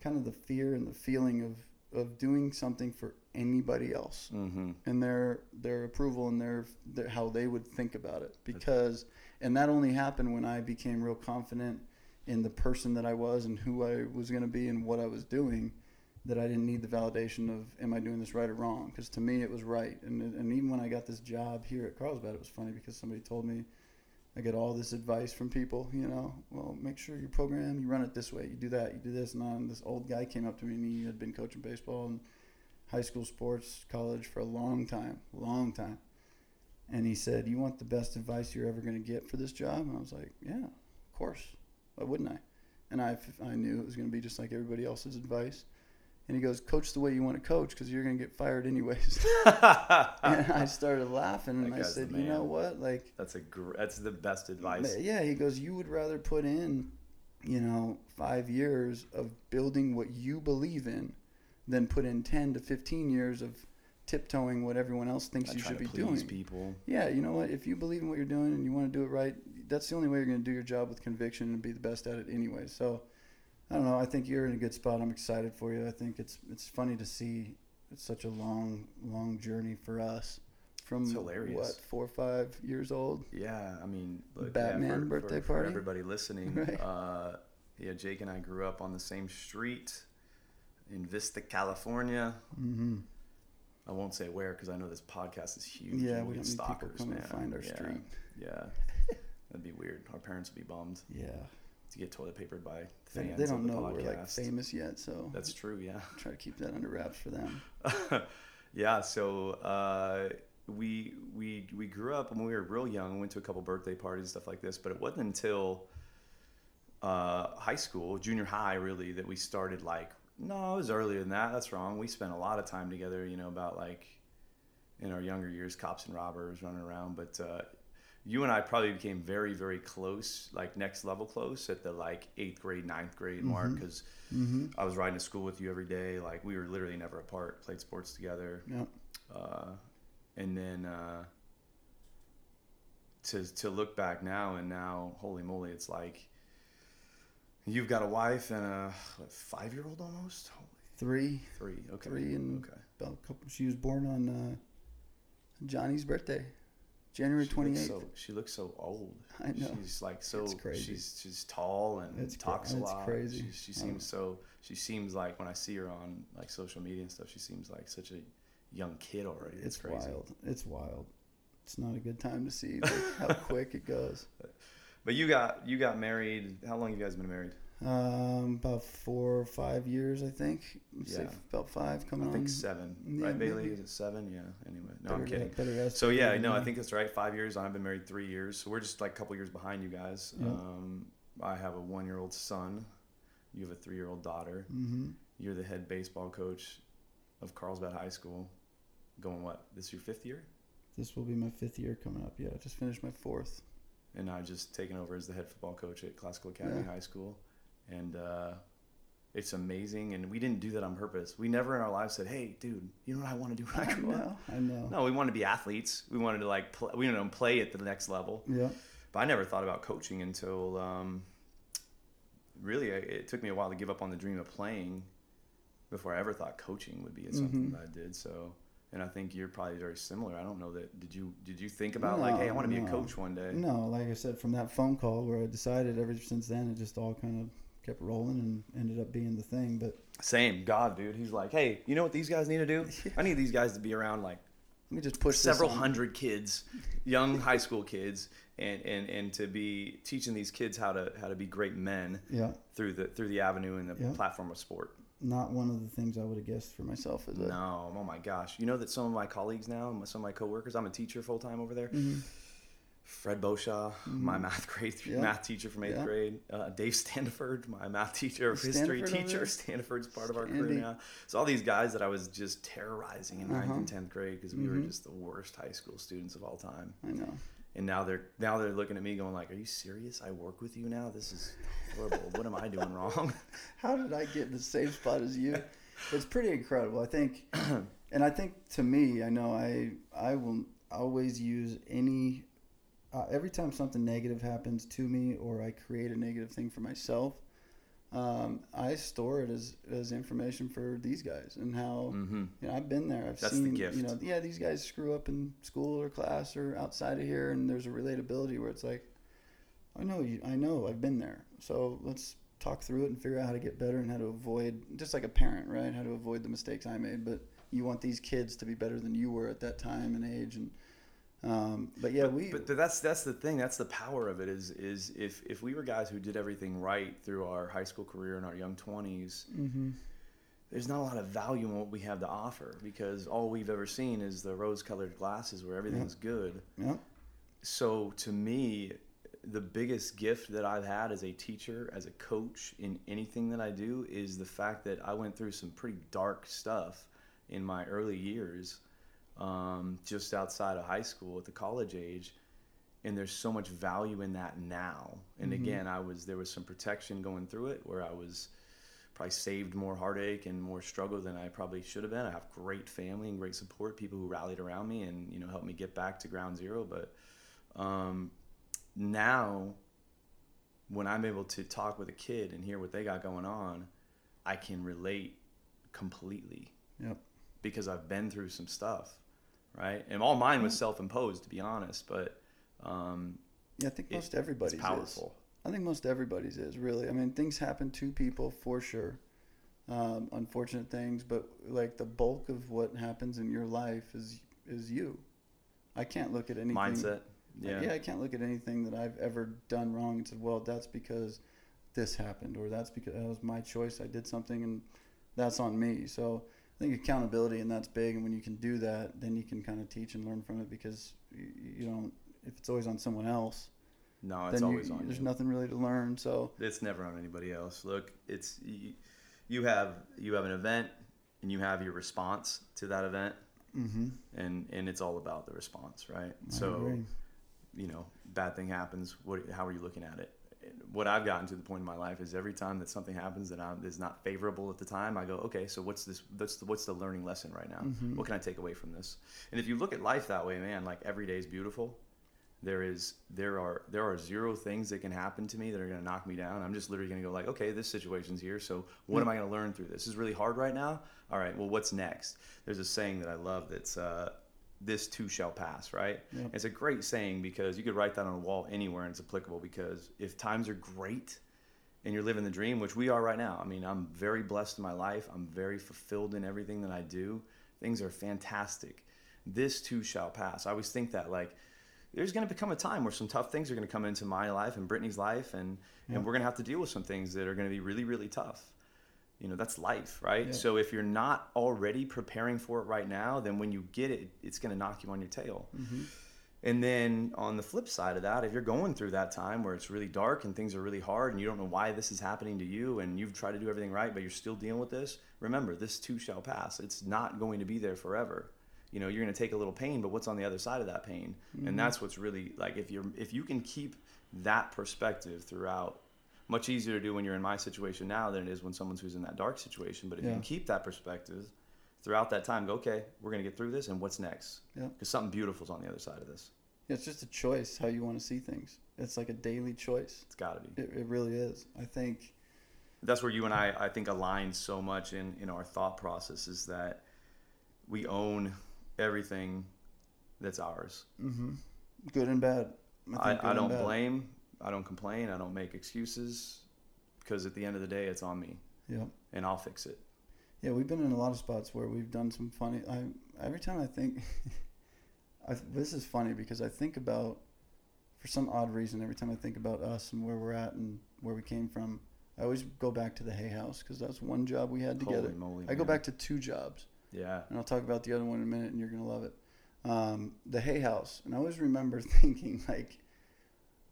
kind of the fear and the feeling of, of doing something for anybody else hmm and their their approval and their, their how they would think about it because and that only happened when I became real confident in the person that I was and who I was going to be and what I was doing that I didn't need the validation of am I doing this right or wrong? Because to me it was right. And and even when I got this job here at Carlsbad it was funny because somebody told me I get all this advice from people you know well make sure your program you run it this way you do that you do this. And on this old guy came up to me and he had been coaching baseball and high school sports college for a long time long time and he said you want the best advice you're ever going to get for this job and I was like yeah of course why wouldn't I and I, I knew it was going to be just like everybody else's advice and he goes, "Coach the way you want to coach, because you're gonna get fired anyways." and I started laughing, and I said, "You know what? Like, That's a gr- that's the best advice. yeah." He goes, "You would rather put in, you know, five years of building what you believe in, than put in ten to fifteen years of tiptoeing what everyone else thinks Not you should to be doing." people. Yeah, you know what? If you believe in what you're doing and you want to do it right, that's the only way you're going to do your job with conviction and be the best at it anyway. So, I don't know. I think you're in a good spot. I'm excited for you. I think it's it's funny to see it's such a long long journey for us from It's hilarious. what four or five years old. Yeah, I mean, look, Batman yeah, for, birthday for, for party? everybody listening. Right. Uh, yeah, Jake and I grew up on the same street in Vista, California. Mm-hmm. I won't say where because I know this podcast is huge. Yeah, and we get don't need people stalkers, man. to find our yeah, street. Yeah, that'd be weird. Our parents would be bummed Yeah, to get toilet papered by fans they of don't the know podcast. we're like famous yet, so That's true. Yeah. try to keep that under wraps for them. yeah, so uh, we we we grew up when we were real young. We went to a couple birthday parties and stuff like this, but it wasn't until uh, high school, junior high, really, that we started like. No, it was earlier than that. That's wrong. We spent a lot of time together. You know, about like in our younger years, cops and robbers running around. But uh, you and I probably became very, very close, like next level close at the like eighth grade, ninth grade mark, because Mm-hmm. I was riding to school with you every day. Like we were literally never apart. Played sports together. Yep. Uh, and then uh, to to look back now and now, holy moly, it's like you've got a wife and a five year old almost. Holy Three, three. Okay. Three and- okay. about a couple. She was born on uh, Johnny's birthday, January She twenty eighth. so she looks so old. I know. She's like so. It's crazy. She's she's tall and It's cra- talks a it's lot. crazy. She, she seems so. She seems like when I see her on like social media and stuff, she seems like such a young kid already. It's crazy. wild. It's wild. It's not a good time to see like, how quick it goes. But you got you got married. How long have you guys been married? Um, about four or five years, I think. Yeah. about five coming I on. think seven. yeah, right, Bailey? maybe. Is it seven? Yeah. Anyway, no, Better- I'm kidding. better So yeah, no, I think that's right. Five years. I've been married three years, so we're just like a couple years behind you guys. Yeah. Um, I have a one-year-old son. You have a three-year-old daughter. hmm You're the head baseball coach of Carlsbad High School. Going what? This is your fifth year, This will be my fifth year coming up. Yeah, I just finished my fourth. And I've just taken over as the head football coach at Classical Academy Yeah. High School, and uh, it's amazing. And we didn't do that on purpose. We never in our lives said, "Hey, dude, you know what I want to do when I I grow up." I know. No, we wanted to be athletes. We wanted to like pl- we wanted to play at the next level. Yeah. But I never thought about coaching until um, really, it took me a while to give up on the dream of playing before I ever thought coaching would be something Mhm. that I did. So, and I think you're probably very similar. I don't know that. Did you did you think about like, hey, I want to be a coach one day? No, like I said, from that phone call where I decided, ever since then, it just all kind of kept rolling and ended up being the thing. But Same, God, dude. He's like, hey, you know what these guys need to do? I need these guys to be around like let me just push several hundred kids, young high school kids, and, and, and to be teaching these kids how to how to be great men Yeah, through the through the avenue and the Yeah. platform of sport. Not one of the things I would have guessed for myself as a. No, oh my gosh! You know that some of my colleagues now, some of my coworkers, I'm a teacher full time over there. Mhm. Fred Boshaw, my math grade Yeah. math teacher from eighth Yeah. grade. Uh, Dave Standiford, my math teacher, Is history teacher. there? Standiford's part of our crew now. So all these guys that I was just terrorizing in ninth Uh-huh. and tenth grade because we were Mhm. just the worst high school students of all time. I know. And now they're now they're looking at me going like, "Are you serious? I work with you now. This is horrible. what am I doing wrong?" How did I get in the same spot as you? It's pretty incredible. I think, and I think to me, I know I I will always use any. Uh, every time something negative happens to me, or I create a negative thing for myself, um, I store it as, as information for these guys and how hmm you know I've been there. I've That's seen you know yeah these guys screw up in school or class or outside of here, and there's a relatability where it's like, I know you, I know I've been there. So let's talk through it and figure out how to get better and how to avoid just like a parent, right? How to avoid the mistakes I made. But you want these kids to be better than you were at that time and age, and um, but yeah, but, we but that's that's the thing. That's the power of it. Is is if if we were guys who did everything right through our high school career and our young twenties, hmm there's not a lot of value in what we have to offer because all we've ever seen is the rose-colored glasses where everything's good. yeah, So to me, the biggest gift that I've had as a teacher, as a coach in anything that I do is the fact that I went through some pretty dark stuff in my early years, um, just outside of high school at the college age. And there's so much value in that now. And Mhm. again, I was there was some protection going through it where I was probably saved more heartache and more struggle than I probably should have been. I have great family and great support, people who rallied around me and you know helped me get back to ground zero. But um, now, when I'm able to talk with a kid and hear what they got going on, I can relate completely yep, because I've been through some stuff, right? And all mine was self-imposed, to be honest. But um, yeah. I think It- most everybody's it's is. powerful. I think most everybody's is really. I mean, things happen to people for sure, um, unfortunate things. But like the bulk of what happens in your life is is you. I can't look at anything. Mindset, yeah. yeah. I can't look at anything that I've ever done wrong and said, "Well, that's because this happened," or "That's because that was my choice. I did something, and that's on me." So I think accountability and that's big. And when you can do that, then you can kind of teach and learn from it because you, you don't. If it's always on someone else, No, it's then you- always on you. there's you. nothing really to learn. So It's never on anybody else. Look, it's you, you have you have an event and you have your response to that event, mm-hmm. and and it's all about the response, right? I so agree. you know, bad thing happens. What how are you looking at it? What I've gotten to the point in my life is every time that something happens that I'm, is not favorable at the time, I go, okay, so what's this? What's the, what's the learning lesson right now? Mhm. What can I take away from this? And if you look at life that way, man, like every day is beautiful. There is there are there are zero things that can happen to me that are going to knock me down. I'm just literally going to go like, okay, this situation's here. So what am I going to learn through this? This is really hard right now. All right, well, what's next? There's a saying that I love that's uh, this too shall pass, right? Yep. It's a great saying because you could write that on a wall anywhere and it's applicable because if times are great and you're living the dream, which we are right now. I mean, I'm very blessed in my life. I'm very fulfilled in everything that I do. Things are fantastic. This too shall pass. I always think that like there's going to become a time where some tough things are going to come into my life and Brittany's life and Yeah. and we're going to have to deal with some things that are going to be really really tough. You know, that's life, right? Yeah. So if you're not already preparing for it right now, then when you get it, it's going to knock you on your tail. Mm-hmm. And then on the flip side of that, if you're going through that time where it's really dark and things are really hard and you don't know why this is happening to you and you've tried to do everything right, but you're still dealing with this, remember, this too shall pass. It's not going to be there forever. You know, you're going to take a little pain, but what's on the other side of that pain? Mhm. And that's what's really like if you're if you can keep that perspective throughout much easier to do when you're in my situation now than it is when someone's who's in that dark situation, but if you can keep that perspective throughout that time, go, okay, we're going to get through this and what's next? Yeah. Because something beautiful's on the other side of this. It's just a choice how you want to see things. It's like a daily choice. It's got to be. It, it really is. I think that's where you and I, I think, align so much in in our thought process is that we own everything that's ours. Mm-hmm. Good and bad. I, good I, don't blame. I don't complain. I don't make excuses because at the end of the day, it's on me, Yeah. and I'll fix it. Yeah, we've been in a lot of spots where we've done some funny. I every time I think, I, this is funny because I think about, for some odd reason, every time I think about us and where we're at and where we came from, I always go back to the Hay House because that's one job we had together. Holy moly! I go back to two jobs, Yeah. and I'll talk about the other one in a minute, and you're gonna love it. Um, the Hay House, and I always remember thinking like,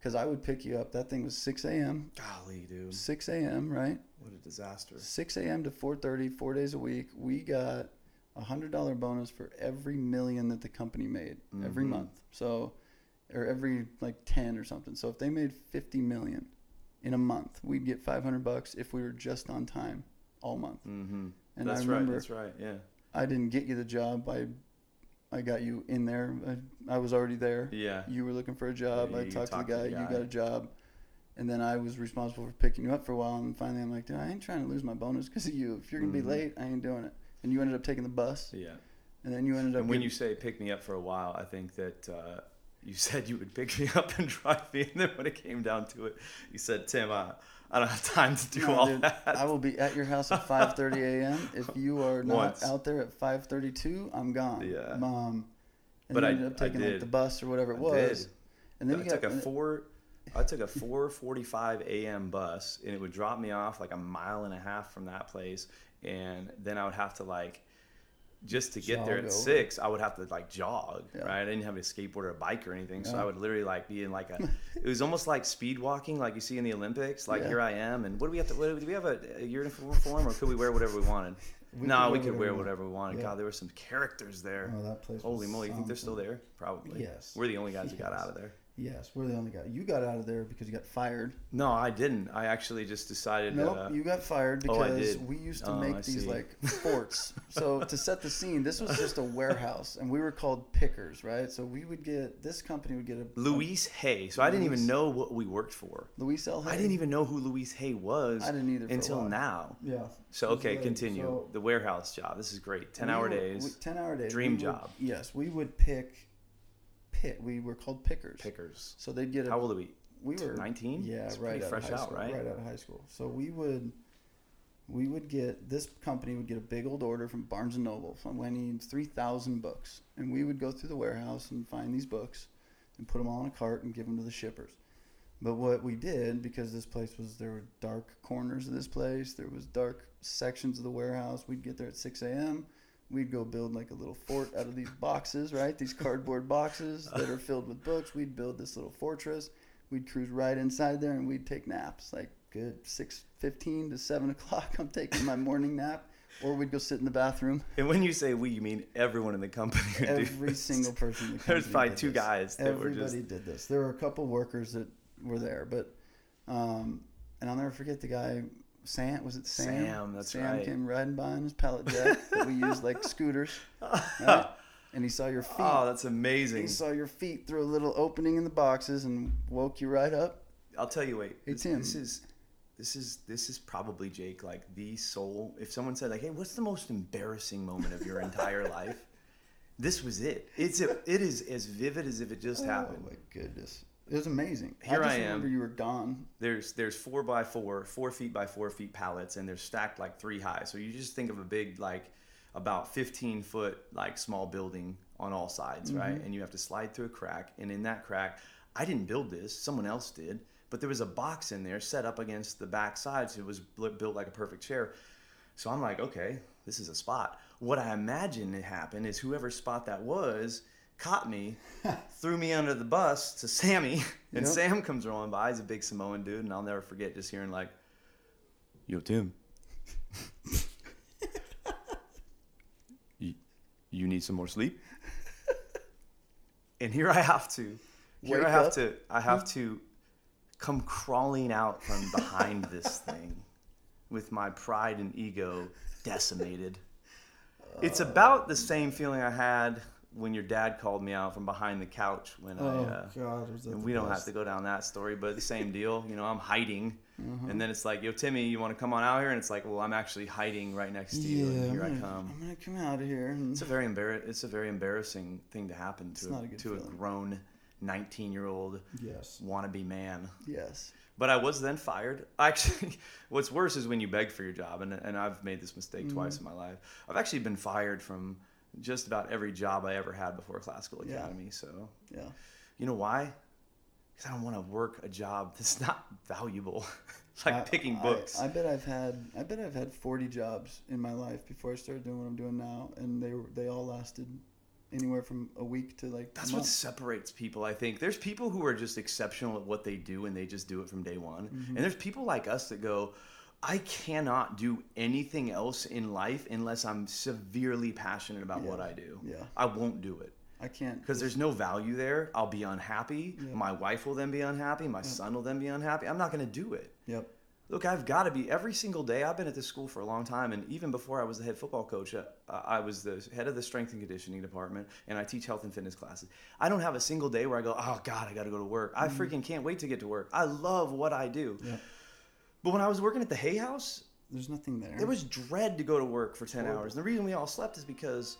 because I would pick you up. That thing was 6 a.m. Golly, dude, 6 a.m. Right? what a disaster. 6 a.m. to 4:30, four days a week. We got a hundred dollar bonus for every million that the company made every Mhm. month. So, or every like 10 or something. So if they made 50 million in a month, we'd get 500 bucks if we were just on time all month. Mm-hmm. And that's I right. remember That's right. Yeah. I didn't get you the job. I I got you in there. I, I was already there. Yeah. You were looking for a job. Yeah, I talked to the talked to guy. You got a job. And then I was responsible for picking you up for a while. And finally, I'm like, dude, I ain't trying to lose my bonus because of you. If you're going to Mhm. be late, I ain't doing it. And you ended up taking the bus. Yeah. And then you ended up. And when getting- you say pick me up for a while, I think that uh, you said you would pick me up and drive me, and then when it came down to it, you said, "Tim, I, I don't have time to do No, all dude, that." I will be at your house at 5:30 a.m. If you are not Once. out there at 5:32, I'm gone. Yeah. Um, and But you I- ended up taking like the bus or whatever it I was. did. And then I took got a four. I took a 4:45 a.m. bus, and it would drop me off like a mile and a half from that place, and then I would have to like, just to get there at over. six, I would have to like jog, Yeah. right? I didn't have a skateboard or a bike or anything, so I would literally like be in like a. it was almost like speed walking, like you see in the Olympics. Like Yeah. here I am, and what do we have to? What, do we have a, a uniform, or could we wear whatever we wanted? We no, we could wear whatever we whatever we wanted. Yeah. God, there were some characters there. Oh, that place. Holy moly! You think they're still there? Probably. Yes. We're the only guys who got out of there. Yes, we're the only guy. You got out of there because you got fired. No, I didn't. I actually just decided. Nope, uh, you got fired Oh, because did. we used to Oh, make I these see. like forts. so to set the scene, this was just a warehouse, and we were called pickers, right? So we would get this company would get a Louise Hay. So I didn't even know what we worked for. Louise L. Hay. I didn't even know who Louise Hay was I didn't either until now. Yeah. So okay, continue. So the warehouse job. This is great. Ten hour were- days. we- Ten hour days. Dream we would- job. yes, we would pick. We were called pickers. Pickers. So they'd get a. How old are we? we were 19? Yeah, It's right out fresh of high out, school, right? out of high school. So we would, we would get this company would get a big old order from Barnes and Noble from when he needs three thousand books, and we would go through the warehouse and find these books, and put them all in a cart and give them to the shippers. But what we did, because this place was there were dark corners of this place, there was dark sections of the warehouse. We'd get there at six a.m. We'd go build like a little fort out of these boxes, right? These cardboard boxes that are filled with books. We'd build this little fortress. We'd cruise right inside there and we'd take naps, like good six fifteen to seven o'clock. I'm taking my morning nap, or we'd go sit in the bathroom. And when you say we, you mean everyone in the company. Every single person. In the There's probably two this. guys that were Everybody just. did this. There were a couple workers that were there, but um, and I'll never forget the guy. Sam was it Sam? Sam, that's Sam right. came riding by on his pallet jack that we used like scooters, right? and he saw your oh, feet. Oh, that's amazing. he saw your feet through a little opening in the boxes and woke you right up. I'll tell you, wait. It's this, him. This is, this is, this is probably Jake. Like the soul. If someone said, like, "Hey, what's the most embarrassing moment of your entire life?" This was it. It's a, it is as vivid as if it just oh, happened. Oh my goodness, it was amazing. Here I, just I am. remember you were gone. There's there's four by four, four feet by four feet pallets, and they're stacked like three high. So you just think of a big like about 15 foot like small building on all sides, right? Mm-hmm. And you have to slide through a crack, and in that crack, I didn't build this, someone else did, but there was a box in there set up against the back sides. So it was built like a perfect chair. So I'm like, okay, this is a spot. What I imagine it happened is whoever spot that was caught me, threw me under the bus to Sammy, and Yep. Sam comes rolling by. He's a big Samoan dude, and I'll never forget just hearing like, "Yo, Tim, you, you need some more sleep." and here I have to, here Wake I have up. to, I have to come crawling out from behind this thing with my pride and ego decimated. It's about the same feeling I had when your dad called me out from behind the couch when I. Oh Uh, God, and we don't have to go down that story, but the same deal. You know, I'm hiding Uh-huh. And then it's like, yo, Timmy, you want to come on out here? And it's like, well, I'm actually hiding right next to you, and here I'm I come. I'm gonna come out of here. And It's a very embar- It's a very embarrassing thing to happen to a, a to a grown 19 year old yes, wannabe man. yes, But I was then fired. Actually, what's worse is when you beg for your job, and and I've made this mistake Mm-hmm. twice in my life. I've actually been fired from just about every job I ever had before Classical Yeah. Academy. So yeah. you know why? Because I don't want to work a job that's not valuable, It's like I- picking books. I, bet I've had I bet I've had 40 jobs in my life before I started doing what I'm doing now, and they were they all lasted anywhere from a week to like. That's what separates people, I think. There's people who are just exceptional at what they do and they just do it from day one. Mm-hmm. And there's people like us that go, I cannot do anything else in life unless I'm severely passionate about what I do. Yeah. I won't do it I can't because there's no value there. I'll be unhappy. Yeah. My wife will then be unhappy. My son will then be unhappy. I'm not going to do it. Yep. Look, I've got to be every single day. I've been at this school for a long time, and even before I was the head football coach, uh, I was the head of the strength and conditioning department, and I teach health and fitness classes. I don't have a single day where I go, "Oh God, I got to go to work." I freaking can't wait to get to work. I love what I do. Yeah. But when I was working at the Hay House, There's nothing there. It was dread to go to work for 10 Horrible. hours. And the reason we all slept is because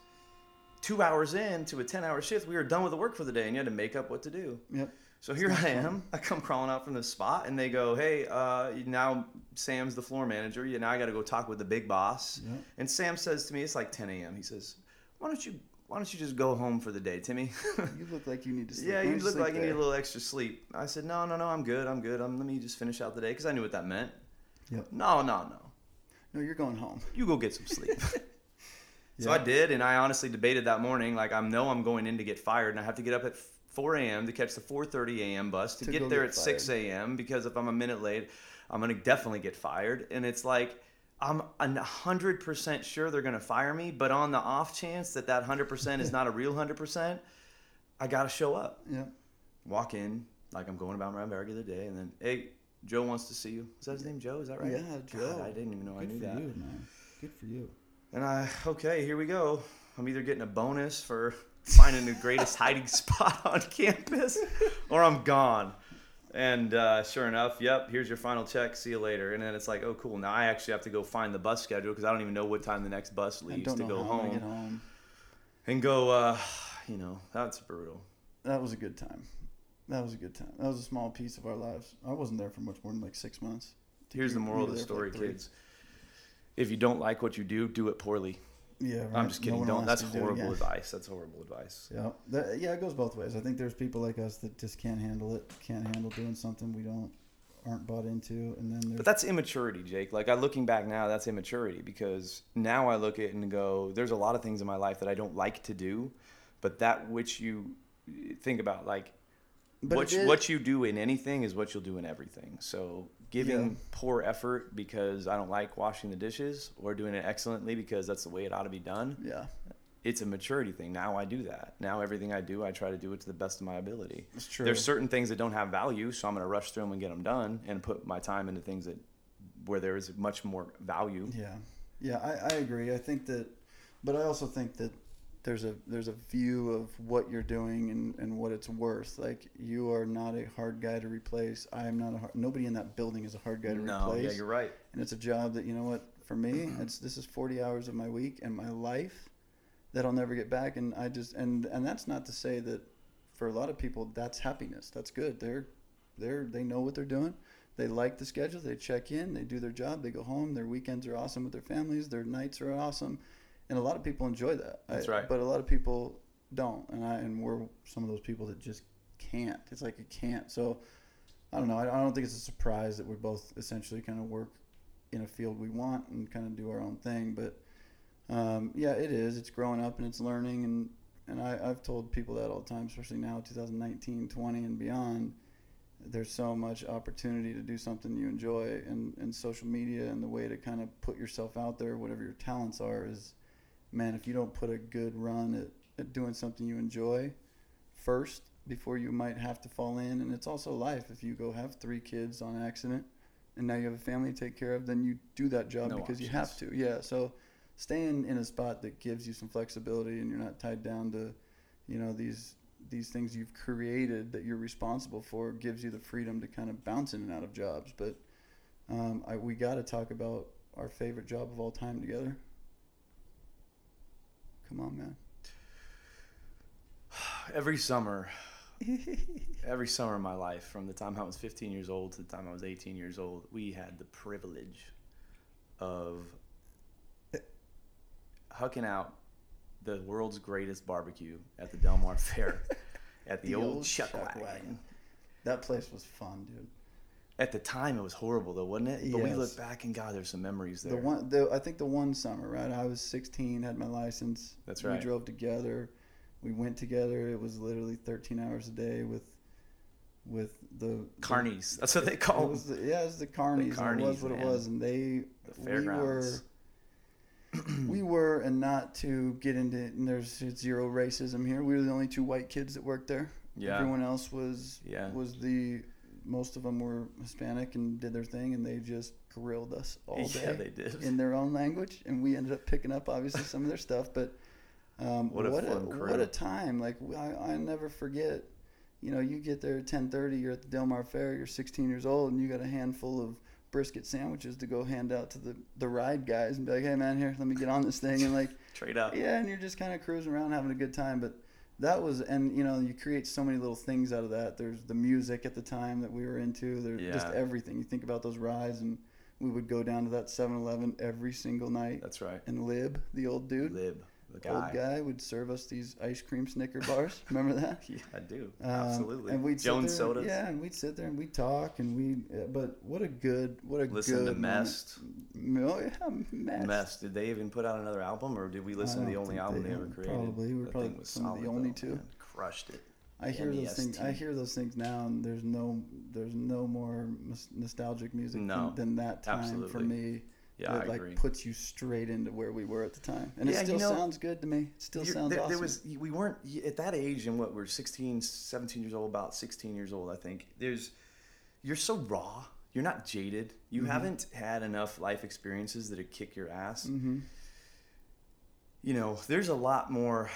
two hours in to a 10 hour shift, we were done with the work for the day, and you had to make up what to do. Yep. So here I am. I come crawling out from the spot, and they go, "Hey, uh, now Sam's the floor manager. You now I got to go talk with the big boss." Yep. And Sam says to me, "It's like 10 a.m." He says, "Why don't you Why don't you just go home for the day, Timmy?" You look like you need to sleep. yeah, Why you look like you need a little extra sleep. I said, "No, no, no. I'm good. I'm good. I'm, let me just finish out the day because I knew what that meant." Yep. No, no, no. No, you're going home. You go get some sleep. So Yeah. I did, and I honestly debated that morning. Like I know I'm going in to get fired, and I have to get up at 4 a.m. to catch the 4:30 a.m. bus to, To get there get at 6 a.m. Because if I'm a minute late, I'm gonna definitely get fired. And it's like I'm a hundred percent sure they're gonna fire me, but on the off chance that that hundred percent is not a real hundred percent, I gotta show up. Yeah. Walk in like I'm going about my regular day, and then hey, Joe wants to see you. Is that his name, Joe? Is that right? Yeah, God, Joe. I didn't even know I Good knew for that. you, man. Good for you. And I, okay, here we go. I'm either getting a bonus for finding the greatest hiding spot on campus, or I'm gone. And uh, sure enough, yep, here's your final check. See you later. And then it's like, oh, cool. Now I actually have to go find the bus schedule because I don't even know what time the next bus leaves to go how I'm gonna home. get home. And go, uh, you know, that's brutal. That was a good time. That was a good time. That was a small piece of our lives. I wasn't there for much more than like six months. Here's the moral of the story, like, kids. If you don't like what you do, do it poorly. Yeah, right. I'm just kidding. one don't. That's to do horrible advice. That's horrible advice. Yeah, that, yeah, it goes both ways. I think there's people like us that just can't handle it, can't handle doing something we don't aren't bought into, and then there's But that's immaturity, Jake. Like I looking back now, that's immaturity because now I look at it and go, there's a lot of things in my life that I don't like to do, but that which you think about, like But what you, what you do in anything is what you'll do in everything. So giving Yeah. poor effort because I don't like washing the dishes, or doing it excellently because that's the way it ought to be done. yeah, It's a maturity thing. Now I do that. Now everything I do, I try to do it to the best of my ability. it's true. There's certain things that don't have value, so I'm going to rush through them and get them done, and put my time into things that where there is much more value. Yeah, yeah, I, I agree. I think that, but I also think that there's a there's a view of what you're doing and, and what it's worth. Like you are not a hard guy to replace. I am not a hard. Nobody in that building is a hard guy to No, replace. yeah, you're right. and it's a job that you know what for me it's this is 40 hours of my week and my life that I'll never get back and I just and and that's not to say that for a lot of people that's happiness that's good they're they're they know what they're doing they like the schedule they check in they do their job they go home their weekends are awesome with their families their nights are awesome and a lot of people enjoy that That's I- right. but a lot of people don't and I and we're some of those people that just can't it's like you can't so I don't know I, I don't think it's a surprise that we both essentially kind of work in a field we want and kind of do our own thing. But um, yeah, it is. It's growing up and it's learning. And, and I, I've told people that all the time, especially now, 2019, 20, and beyond. There's so much opportunity to do something you enjoy, and, and social media and the way to kind of put yourself out there, whatever your talents are, is man, if you don't put a good run at, at doing something you enjoy first before you might have to fall in, and it's also life. If you go have three kids on accident, and now you have a family to take care of, then you do that job No because you have to. Yeah. So staying in a spot that gives you some flexibility and you're not tied down to, you know, these these things you've created that you're responsible for gives you the freedom to kind of bounce in and out of jobs. But Um, I, we got to talk about our favorite job of all time together. Come on, man. Every summer, every summer of my life, from the time I was 15 years old to the time I was 18 years old, we had the privilege of hucking out the world's greatest barbecue at the Del Mar Fair at the, The old, old Chuck, Wagon. Wagon. That place was fun, dude. At the time, it was horrible, though, wasn't it? But we look back and God, there's some memories there. The one, the, I think the one summer, right? I was 16, had my license. That's right. We drove together. We went together. It was literally 13 hours a day with, with the Carnies. That's what they It call was them. the, yeah, it was the carnies. The and it was what man. it was, and they The we were we were, and not to get into. And there's zero racism here. We were the only two white kids that worked there. Yeah. Everyone else was Yeah. was the most of them were Hispanic and did their thing, and they just grilled us all day Yeah, they did. in their own language, and we ended up picking up obviously some of their stuff. But um, What a what fun crew. what a time! Like I, I never forget. You know, you get there at ten thirty. You're at the Del Mar Fair. You're 16 years old, and you got a handful of brisket sandwiches to go hand out to the the ride guys and be like, "Hey man, here, let me get on this thing." And like, Trade up. yeah, and you're just kind of cruising around having a good time. But that was, and you know, you create so many little things out of that. There's the music at the time that we were into. There's just everything. You think about those rides, and we would go down to that 7-Eleven every single night. That's right. And Lib, the old dude, Lib, the old guy. guy, would serve us these ice cream Snicker bars. Remember that? Yeah, I do. Um, Absolutely. And we'd sit there, sodas. Yeah, and we'd sit there and we'd talk and we. Uh, but what a good, what a Listen good to Mest. Oh yeah, Mest. Mess. Did they even put out another album, or did we listen to the only album they they, ever created? Probably. We're That probably some of the only though, two. man. Crushed it. I hear those things. I hear those things now, and there's no, there's no more nostalgic music No, than, than that time for me. Yeah, that I like agree. puts you straight into where we were at the time, and Yeah, it you still know, sounds good to me. It still sounds there, awesome. there was we weren't at that age and what we're 16 17 years old about 16 years old i think there's you're so raw you're not jaded. You Mm-hmm. haven't had enough life experiences that would kick your ass. Hmm you know there's a lot more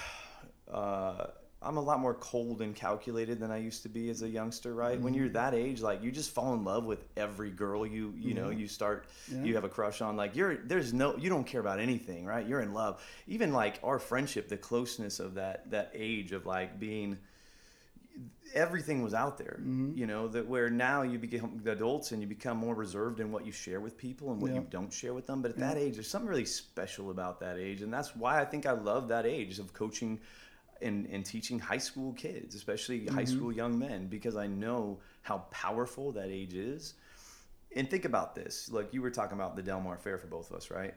uh, i'm a lot more cold and calculated than i used to be as a youngster right? When Mm-hmm. you're that age like you just fall in love with every girl you you know you start Yeah. you have a crush on. Like you're there's no you don't care about anything right? You're in love. Even like our friendship the closeness of that that age of like being everything was out there Mm-hmm. you know that where now you become adults and you become more reserved in what you share with people and what Yeah. you don't share with them. But at that age there's something really special about that age. And that's why i think i love that age of coaching and, and teaching high school kids especially high Mm-hmm. school young men because i know how powerful that age is. And think about this. Like you were talking about the del mar fair for both of us right?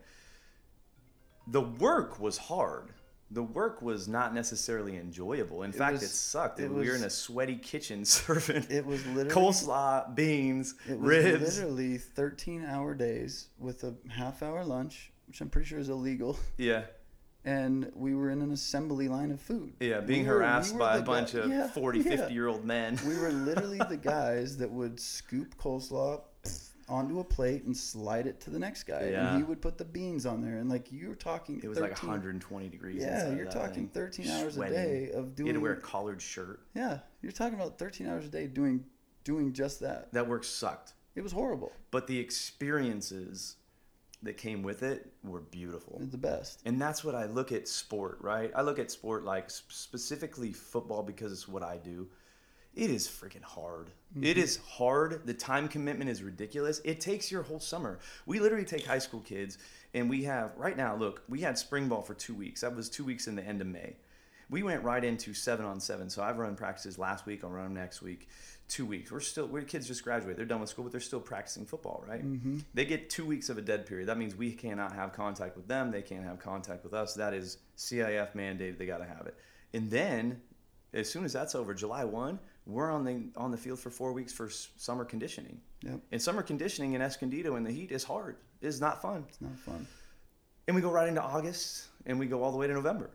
The work was hard the work was not necessarily enjoyable in fact was- it sucked it we were in a sweaty kitchen serving It was literally coleslaw beans It was ribs literally 13 hour days with a half hour lunch, which I'm pretty sure is illegal. yeah And we were in an assembly line of food. yeah being We were- harassed we were by a bunch guy- of yeah, 40 yeah. 50 year old men We were literally the guys that would scoop coleslaw onto a plate and slide it to the next guy. Yeah. And he would put the beans on there. And like you're talking it was 13, like 120 degrees Yeah, you're talking thing. 13 hours Sweating. a day of doing. you had to wear a collared shirt Yeah, you're talking about 13 hours a day doing doing just that. that work sucked It was horrible. but the experiences that came with it were beautiful the best. And that's what I look at sport, right? I look at sport like specifically football because it's what I do. It is freaking hard. It mm-hmm. is hard. The time commitment is ridiculous. It takes your whole summer. We literally take high school kids and we have right now, look, we had spring ball for 2 weeks. That was 2 weeks in the end of May. We went right into 7 on 7. So I've run practices last week, I'll run them next week. 2 weeks. We're still we're kids just graduated. They're done with school, but they're still practicing football, right? Mm-hmm. They get 2 weeks of a dead period. That means we cannot have contact with them. They can't have contact with us. That is CIF mandated. They got to have it. And then as soon as that's over, July 1, we're on the on the field for 4 weeks for s- summer conditioning. Yep. And summer conditioning in Escondido in the heat is hard. It's not fun. It's not fun. And we go right into August and we go all the way to November.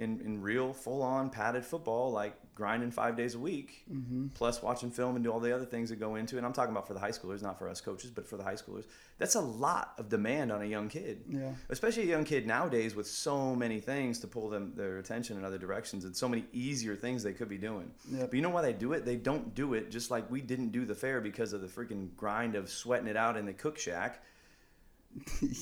In, in real full on padded football, like grinding five days a week, Mm-hmm. plus watching film and do all the other things that go into it. And I'm talking about for the high schoolers, not for us coaches, but for the high schoolers. That's a lot of demand on a young kid. Yeah. Especially a young kid nowadays with so many things to pull them their attention in other directions and so many easier things they could be doing. Yep. But you know why they do it? They don't do it just like we didn't do the fair because of the freaking grind of sweating it out in the cook shack.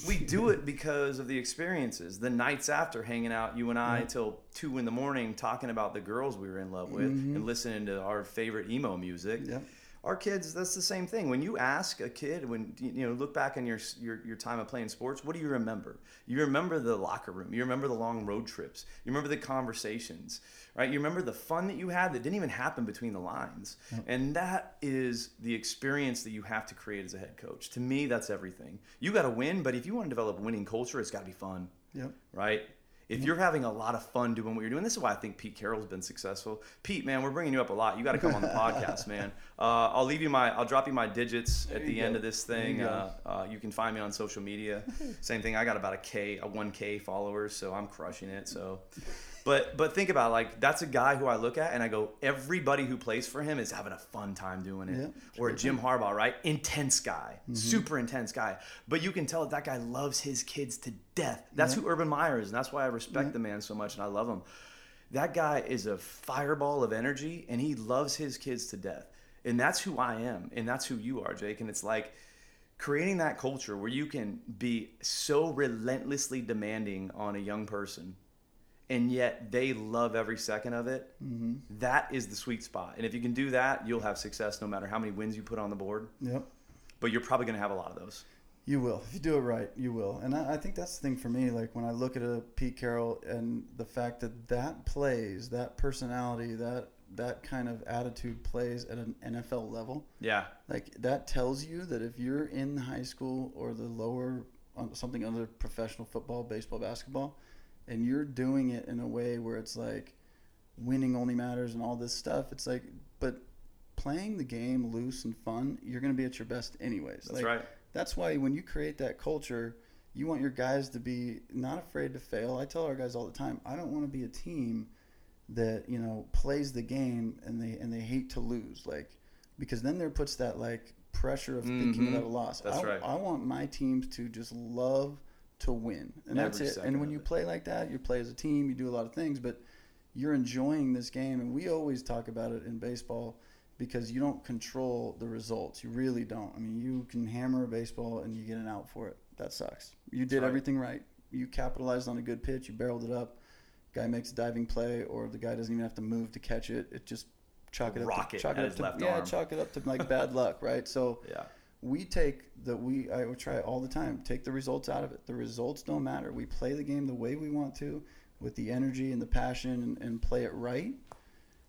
We do it because of the experiences. The nights after hanging out, you and I, till two in the morning, talking about the girls we were in love with mm-hmm. and listening to our favorite emo music. Yep. Our kids, that's the same thing. When you ask a kid, when you know, look back on your your your time of playing sports, what do you remember? You remember the locker room. You remember the long road trips. You remember the conversations, right? You remember the fun that you had that didn't even happen between the lines. Mm-hmm. And that is the experience that you have to create as a head coach. To me, that's everything. You got to win, but if you want to develop a winning culture, it's got to be fun Yep. right? If you're having a lot of fun doing what you're doing, this is why I think Pete Carroll's been successful. Pete, man, we're bringing you up a lot. You got to come on the podcast, man. Uh, I'll leave you my, I'll drop you my digits at the end go. of this There you thing. Uh, uh, you can find me on social media. Same thing. I got about a K, a one K followers, so I'm crushing it. So, but but think about it, like that's a guy who I look at and I go, everybody who plays for him is having a fun time doing it. Yeah, or Jim Harbaugh, right? Intense guy, mm-hmm. super intense guy. But you can tell that, that guy loves his kids to death. That's who Urban Meyer is, and that's why I respect the man so much and I love him. That guy is a fireball of energy, and he loves his kids to death. And that's who I am, and that's who you are, Jake. And it's like creating that culture where you can be so relentlessly demanding on a young person and yet they love every second of it mm-hmm. that is the sweet spot and if you can do that you'll have success no matter how many wins you put on the board Yep. but you're probably going to have a lot of those You will. If you do it right, you will. And I, I think that's the thing for me. Like when I look at a Pete Carroll and the fact that that plays, that personality, that that kind of attitude plays at an NFL level, yeah like that tells you that if you're in high school or the lower something other professional football, baseball, basketball, and you're doing it in a way where it's like winning only matters and all this stuff, it's like but playing the game loose and fun, you're going to be at your best anyways. that's Like, right that's why when you create that culture, you want your guys to be not afraid to fail. I tell our guys all the time, I don't want to be a team that you know plays the game and they and they hate to lose, like because then there puts that like pressure of thinking Mhm. about a loss. That's I, right. I want my teams to just love to win, and that's it. And when you it. play like that, you play as a team. You do a lot of things, but you're enjoying this game, and we always talk about it in baseball because you don't control the results. You really don't. I mean, you can hammer a baseball and you get an out for it. That sucks. You did right. everything right. You capitalized on a good pitch. You barreled it up. Guy makes a diving play, or the guy doesn't even have to move to catch it. It just chalk it up. To, chalk it up to, yeah, arm. chalk it up to like bad luck, right? So yeah we take the we I would try all the time. Take the results out of it. The results don't matter. We play the game the way we want to, with the energy and the passion, and, and play it right,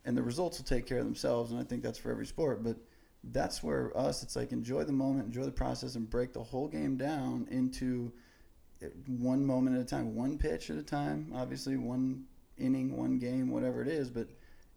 and the results will take care of themselves. And I think that's for every sport. But that's where us, it's like enjoy the moment, enjoy the process, and break the whole game down into eh, one moment at a time, one pitch at a time. Obviously, one inning, one game, whatever it is. But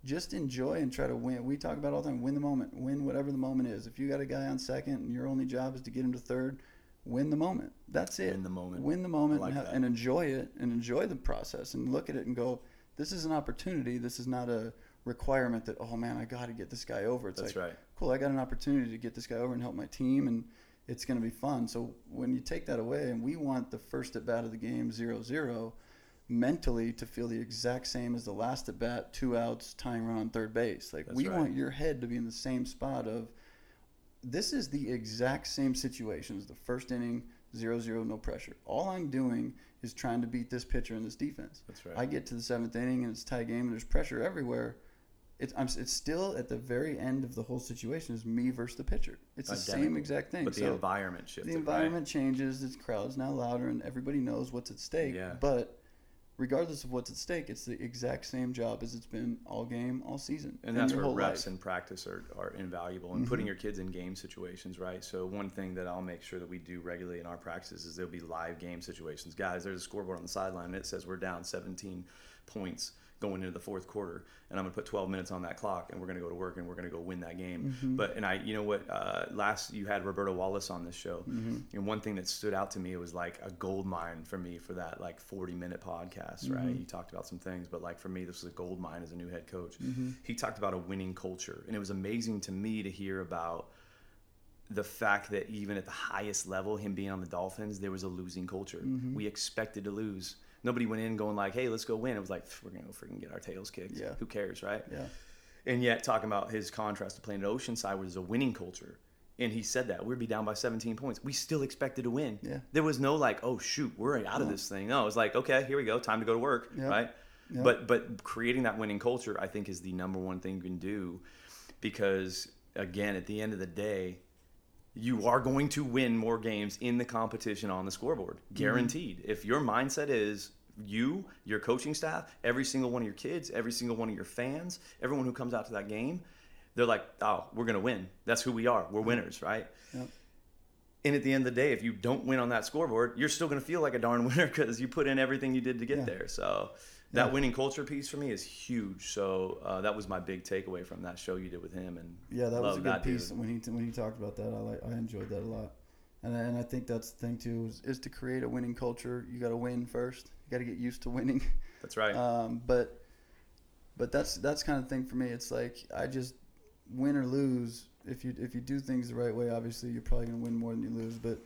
just enjoy and try to win. We talk about all the time, win the moment, win whatever the moment is. If you got a guy on second and your only job is to get him to third, win the moment. That's it. Win the moment. Win the moment like and, ha- and enjoy it and enjoy the process and look at it and go, this is an opportunity. This is not a requirement that, oh man, I got to get this guy over. It's that's like, right cool, I got an opportunity to get this guy over and help my team, and it's going to be fun. So when you take that away, and we want the first at bat of the game 0 0, mentally to feel the exact same as the last at bat, two outs, tying run on third base. Like That's we right. want your head to be in the same spot of this is the exact same situation as the first inning, 0 0, no pressure. All I'm doing is trying to beat this pitcher and this defense. that's right I get to the seventh inning and it's a tie game and there's pressure everywhere. It's I'm, it's still at the very end of the whole situation is me versus the pitcher. It's the same exact thing. but the So environment shifted the environment changes. The crowd's now louder and everybody knows what's at stake. Yeah. But regardless of what's at stake, it's the exact same job as it's been all game, all season, and that's where reps life. and practice are, are invaluable and mm-hmm. putting your kids in game situations right? So one thing that i'll make sure that we do regularly in our practices is there'll be live game situations. Guys there's a scoreboard on the sideline and it says we're down 17 points going into the fourth quarter, and I'm gonna put 12 minutes on that clock, and we're gonna go to work, and we're gonna go win that game. Mm-hmm. But and I, you know what? Uh, last you had Roberto Wallace on this show, Mm-hmm. and one thing that stood out to me was like a gold mine for me for that like 40 minute podcast. Mm-hmm. Right? You talked about some things, but like for me, this was a gold mine as a new head coach. Mm-hmm. He talked about a winning culture, and it was amazing to me to hear about the fact that even at the highest level, him being on the Dolphins, there was a losing culture. Mm-hmm. We expected to lose. Nobody went in going like, "Hey, let's go win." It was like, "We're gonna go freaking get our tails kicked." Yeah. Who cares, right? Yeah. And yet, talking about his contrast to playing at Oceanside was a winning culture. And he said that we'd be down by 17 points. We still expected to win. Yeah. There was no like, oh shoot, we're out of this thing. No, it was like, okay, here we go, time to go to work, Yeah. right? Yeah. But but creating that winning culture, I think, is the number one thing you can do, because again, at the end of the day, you are going to win more games in the competition on the scoreboard, mm-hmm. guaranteed. If your mindset is you, your coaching staff, every single one of your kids, every single one of your fans, everyone who comes out to that game, they're like, oh, we're going to win. That's who we are. We're winners, right? Yep. And at the end of the day, if you don't win on that scoreboard, you're still going to feel like a darn winner because you put in everything you did to get Yeah. there. So that Yeah. winning culture piece for me is huge. So uh, that was my big takeaway from that show you did with him. And Yeah, that was a good that dude. piece when he when he talked about that. I like I enjoyed that a lot, and I, and I think that's the thing too is, is to create a winning culture. You got to win first. You got to get used to winning. That's right. Um, but but that's that's kind of thing for me. It's like I just win or lose. If you if you do things the right way, obviously you're probably gonna win more than you lose. But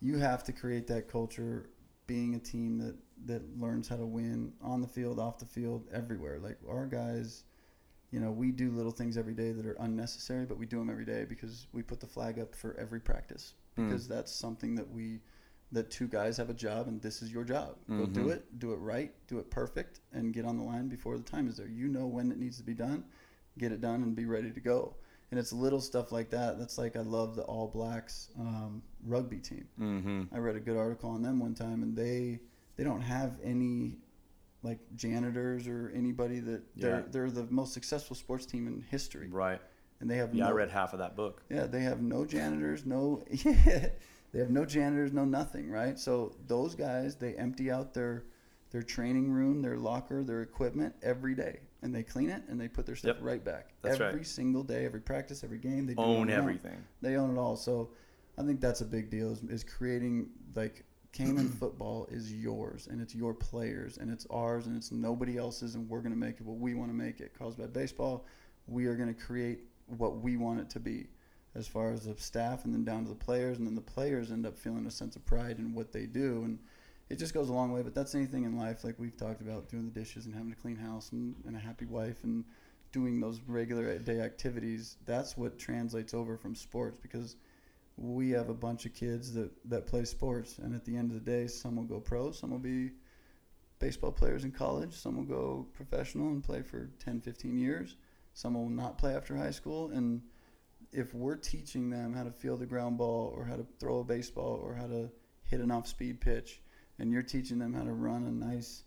you have to create that culture, being a team that that learns how to win on the field, off the field, everywhere. Like our guys, you know, we do little things every day that are unnecessary, but we do them every day because we put the flag up for every practice Mm. because that's something that we that two guys have a job and this is your job. Go do Mhm. it, do it right, do it perfect, and get on the line before the time is there. You know when it needs to be done, get it done, and be ready to go. And it's little stuff like that. That's like I love the All Blacks um, rugby team. mm-hmm. I read a good article on them one time, and they they don't have any like janitors or anybody that they're Yeah. they're the most successful sports team in history, Right. and they have Yeah, no, I read half of that book. yeah, they have no janitors, no yeah, they have no janitors, no nothing, right? So those guys, they empty out their their training room, their locker, their equipment every day, and they clean it and they put their stuff Yep. right back That's every right. single day, every practice, every game. They do Own their own. everything. They own it all. So I think that's a big deal. Is, is creating like Cayman football is yours and it's your players and it's ours and it's nobody else's and we're gonna make it what we want to make it. Carlsbad baseball, we are gonna create what we want it to be, as far as the staff and then down to the players and then the players end up feeling a sense of pride in what they do and. It just goes a long way, but that's anything in life, like we've talked about, doing the dishes and having a clean house and, and a happy wife and doing those regular uh, day activities. That's what translates over from sports because we have a bunch of kids that, that play sports and at the end of the day some will go pro some will be baseball players in college some will go professional and play for 10 15 years some will not play after high school and if we're teaching them how to field a ground ball or how to throw a baseball or how to hit an off speed pitch and you're teaching them how to run a nice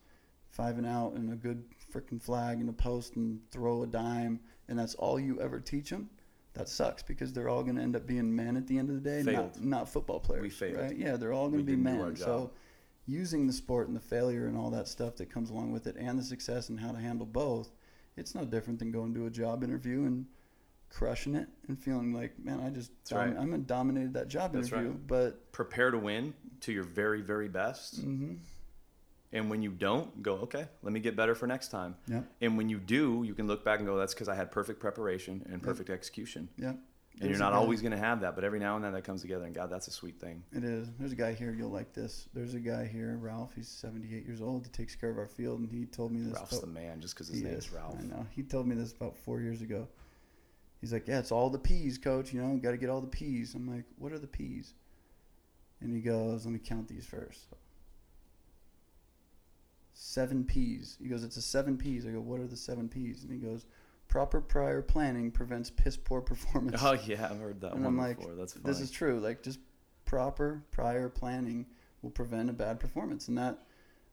five and out and a good freaking flag and a post and throw a dime and that's all you ever teach them that sucks because they're all going to end up being men at the end of the day, Failed. not not football players. We failed. right? Yeah, they're all going to be didn't do our men. So, using the sport and the failure and all that stuff that comes along with it, and the success and how to handle both, it's no different than going to a job interview and crushing it and feeling like, man, I just That's right. I'm dominated that job That's interview. right. But Prepare to win to your very, very best. hmm And when you don't, go, okay, let me get better for next time. Yep. And when you do, you can look back and go, that's because I had perfect preparation and perfect execution. Yep. And you're not always going to have that, but every now and then that comes together. And God, that's a sweet thing. It is. There's a guy here you'll like this. There's a guy here, Ralph. He's 78 years old. He takes care of our field, and he told me this. Ralph's about- the man just because his He name's is. Ralph. I know. He told me this about four years ago. He's like, "Yeah, it's all the peas, coach. You know, got to get all the peas." I'm like, "What are the peas?" And he goes, "Let me count these first. Seven P's. He goes, "It's a seven P's. I go, "What are the seven P's? And he goes, "Proper prior planning prevents piss poor performance." Oh, yeah, I've heard that and one I'm like, before. That's funny. this is true. Like just proper prior planning will prevent a bad performance, and that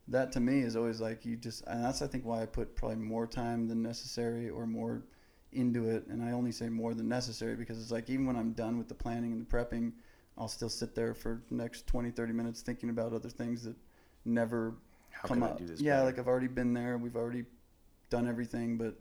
that to me is always like you just, and that's I think why I put probably more time than necessary or more into it, and I only say more than necessary because it's like even when I'm done with the planning and the prepping, I'll still sit there for the next 20, 30 minutes thinking about other things that never How come can I up. do this yeah, better? like I've already been there. We've already done everything, but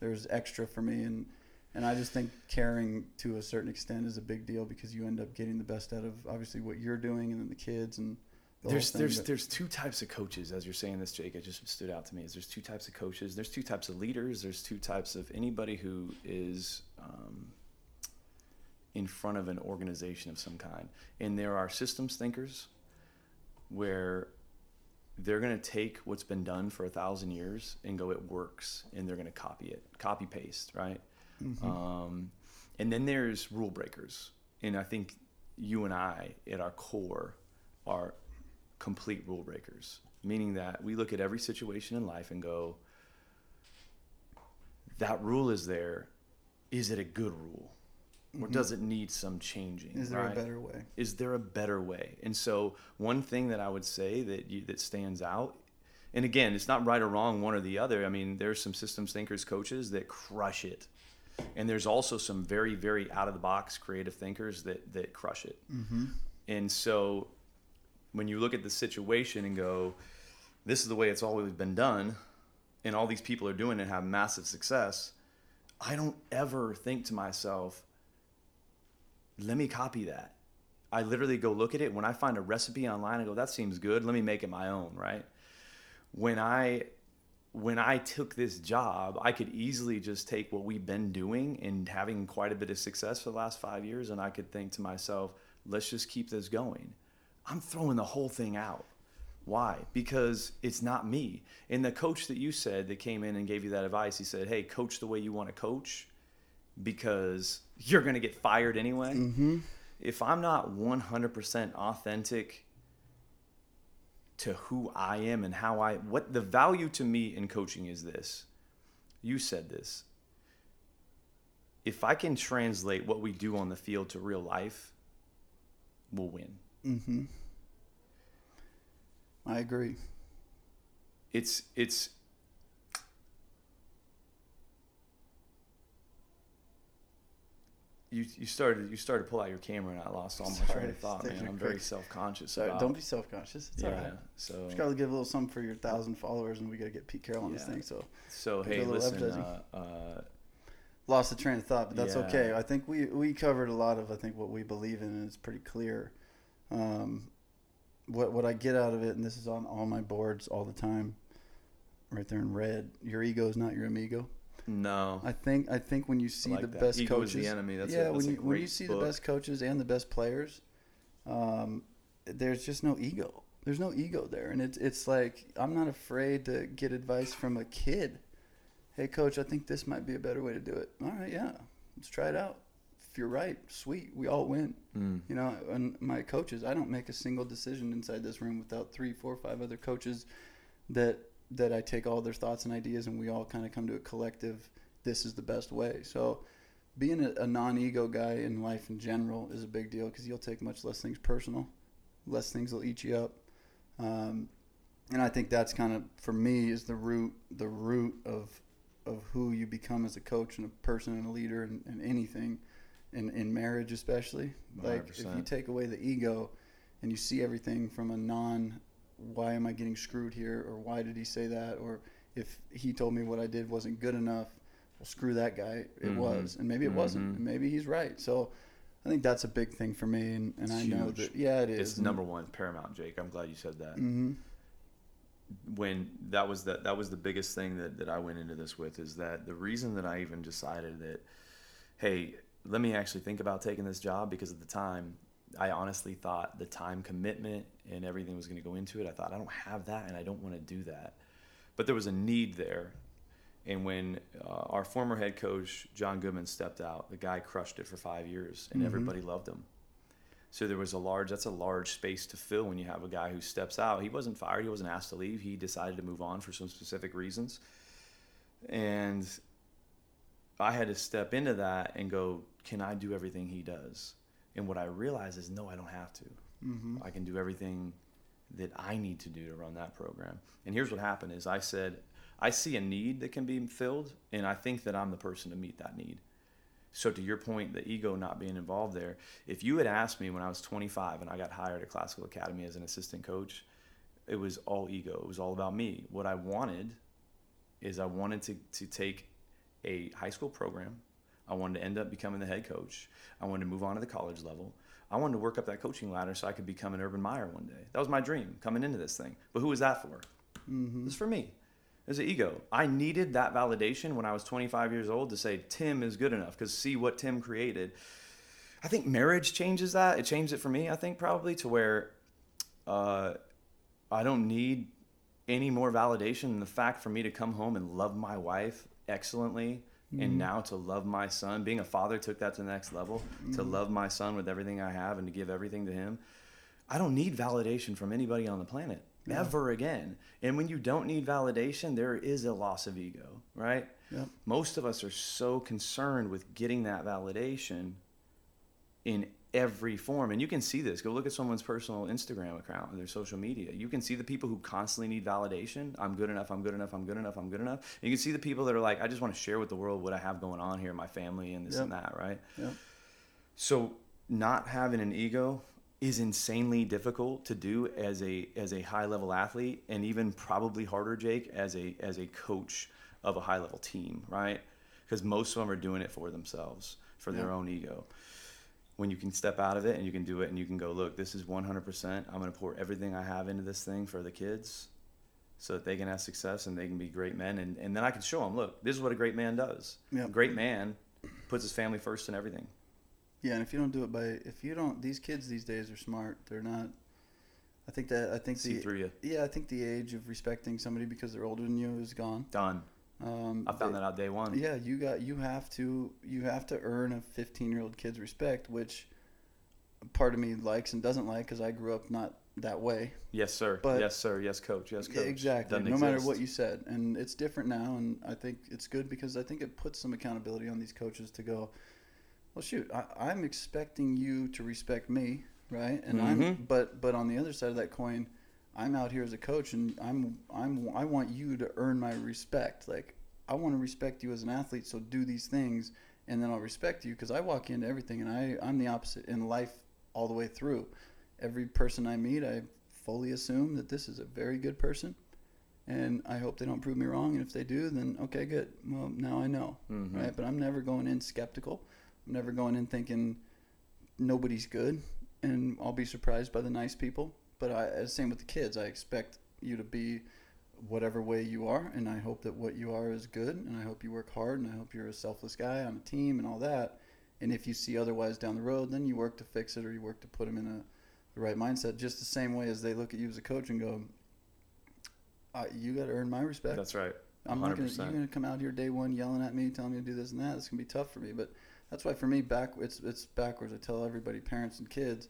there's extra for me, and and I just think caring to a certain extent is a big deal because you end up getting the best out of obviously what you're doing, and then the kids and. The there's thing, there's but- there's two types of coaches as you're saying this jake it just stood out to me is there's two types of coaches there's two types of leaders there's two types of anybody who is um, in front of an organization of some kind and there are systems thinkers where they're going to take what's been done for a thousand years and go it works and they're going to copy it copy paste right um, and then there's rule breakers and i think you and i at our core are complete rule breakers, meaning that we look at every situation in life and go, that rule is there. Is it a good rule? Or does it need some changing? Is there right? a better way? Is there a better way? And so, one thing that I would say that you, that stands out, and again, it's not right or wrong, one or the other. I mean, there's some systems thinkers, coaches that crush it, and there's also some very, very out of the box creative thinkers that that crush it. Mm-hmm. And so when you look at the situation and go, this is the way it's always been done, and all these people are doing it and have massive success, I don't ever think to myself, let me copy that. I literally go look at it. When I find a recipe online, I go, that seems good. Let me make it my own, right? When I when I took this job, I could easily just take what we've been doing and having quite a bit of success for the last five years, and I could think to myself, let's just keep this going. I'm throwing the whole thing out. Why? Because it's not me. And the coach that you said that came in and gave you that advice, he said, hey, coach the way you want to coach because you're going to get fired anyway. Mm-hmm. If I'm not 100% authentic to who I am and how I, what the value to me in coaching is this. You said this. If I can translate what we do on the field to real life, we'll win. Mm-hmm. I agree. it's it's you you started you started to pull out your camera and I lost all my Sorry, train of thought, man. I'm very self conscious Sorry, about don't be self-conscious. It's yeah. all right. So Just gotta give a little something for your thousand followers, and we gotta get Pete Carroll on this thing. So so hey, listen, uh, uh, lost the train of thought, but that's Yeah. okay. I think we we covered a lot of I think what we believe in, and it's pretty clear. Um, what what I get out of it, and this is on all my boards all the time, right there in red. Your ego is not your amigo. No, I think I think when you see like the that. best Ego coaches, the enemy. That's a- yeah, that's when you when you see book. the best coaches and the best players, um, there's just no ego. There's no ego there, and it's it's like I'm not afraid to get advice from a kid. Hey, coach, I think this might be a better way to do it. All right, yeah, let's try it out. If you're right, sweet, we all win. Mm. You know, and my coaches, I don't make a single decision inside this room without three, four, five other coaches that that I take all their thoughts and ideas and we all kind of come to a collective this is the best way. So being a, a non-ego guy in life in general is a big deal because you'll take much less things personal, less things will eat you up. Um, and I think that's kind of for me is the root the root of of who you become as a coach and a person and a leader and, and anything in, in marriage especially like if you take away the ego and you see everything from a non why am i getting screwed here or why did he say that or if he told me what i did wasn't good enough well screw that guy it Mhm. was and maybe it wasn't Mhm. and maybe he's right so i think that's a big thing for me and, and i know that yeah it is It's number one, paramount, Jake. I'm glad you said that. hmm when that was the, that was the biggest thing that, that I went into this with is that the reason that I even decided that hey let me actually think about taking this job because at the time I honestly thought the time commitment and everything was going to go into it I thought I don't have that and I don't want to do that but there was a need there and when uh, our former head coach John Goodman stepped out the guy crushed it for five years and Mhm. everybody loved him so there was a large that's a large space to fill when you have a guy who steps out. He wasn't fired, he wasn't asked to leave. He decided to move on for some specific reasons. And I had to step into that and go, can I do everything he does? And what I realized is no, I don't have to. hmm I can do everything that I need to do to run that program. And here's what happened is I said, I see a need that can be filled and I think that I'm the person to meet that need. So to your point, the ego not being involved there, if you had asked me when I was 25 and I got hired at Classical Academy as an assistant coach, it was all ego. It was all about me. What I wanted is I wanted to to take a high school program. I wanted to end up becoming the head coach. I wanted to move on to the college level. I wanted to work up that coaching ladder so I could become an Urban Meyer one day. That was my dream coming into this thing. But who was that for? Mm-hmm. It was for me. It was an ego. I needed that validation when I was 25 years old to say Tim is good enough because see what Tim created. I think marriage changes that. It changed it for me. I think probably to where uh, I don't need any more validation than the fact for me to come home and love my wife excellently Mm-hmm. and now to love my son being a father took that to the next level to Mm-hmm. love my son with everything i have and to give everything to him i don't need validation from anybody on the planet Yeah. ever again and when you don't need validation there is a loss of ego right most of us are so concerned with getting that validation in every form and you can see this go look at someone's personal instagram account and their social media you can see the people who constantly need validation i'm good enough i'm good enough i'm good enough i'm good enough and you can see the people that are like i just want to share with the world what i have going on here my family and this Yep. and that right Yep. so not having an ego is insanely difficult to do as a as a high level athlete and even probably harder Jake as a as a coach of a high level team, right? Because most of them are doing it for themselves, for their own ego. When you can step out of it and you can do it and you can go, look, this is 100%. I'm going to pour everything I have into this thing for the kids so that they can have success and they can be great men. And, and then I can show them, look, this is what a great man does. Yep. A great man puts his family first in everything. Yeah, and if you don't do it by, if you don't, these kids these days are smart. They're not. I think that I think See the through you. yeah, I think the age of respecting somebody because they're older than you is gone. Done. Um, I found they- that out day one. Yeah, you got you have to you have to earn a 15 year old kid's respect, which part of me likes and doesn't like because I grew up not that way. Yes, sir. But- yes, sir. Yes, coach. Yes, coach. Exactly. Doesn't no matter what you said, and it's different now, and I think it's good because I think it puts some accountability on these coaches to go. Well, shoot, I, I'm expecting you to respect me, right? And I'm, Mhm. but but on the other side of that coin, I'm out here as a coach, and I'm I'm I want you to earn my respect. Like I want to respect you as an athlete, so do these things, and then I'll respect you because I walk into everything, and I I'm the opposite in life all the way through. Every person I meet, I fully assume that this is a very good person, and I hope they don't prove me wrong. And if they do, then okay, good. Well, now I know, Mhm. right? But I'm never going in skeptical. I'm never going in thinking nobody's good, and I'll be surprised by the nice people. But I, uh, same with the kids. I expect you to be whatever way you are, and I hope that what you are is good, and I hope you work hard, and I hope you're a selfless guy on a team and all that. And if you see otherwise down the road, then you work to fix it, or you work to put them in a the right mindset. Just the same way as they look at you as a coach and go, "You got to earn my respect." That's right. I'm not gonna. You're gonna come out here day one yelling at me, telling me to do this and that. It's gonna be tough for me. But that's why for me, back it's it's backwards. I tell everybody, parents and kids,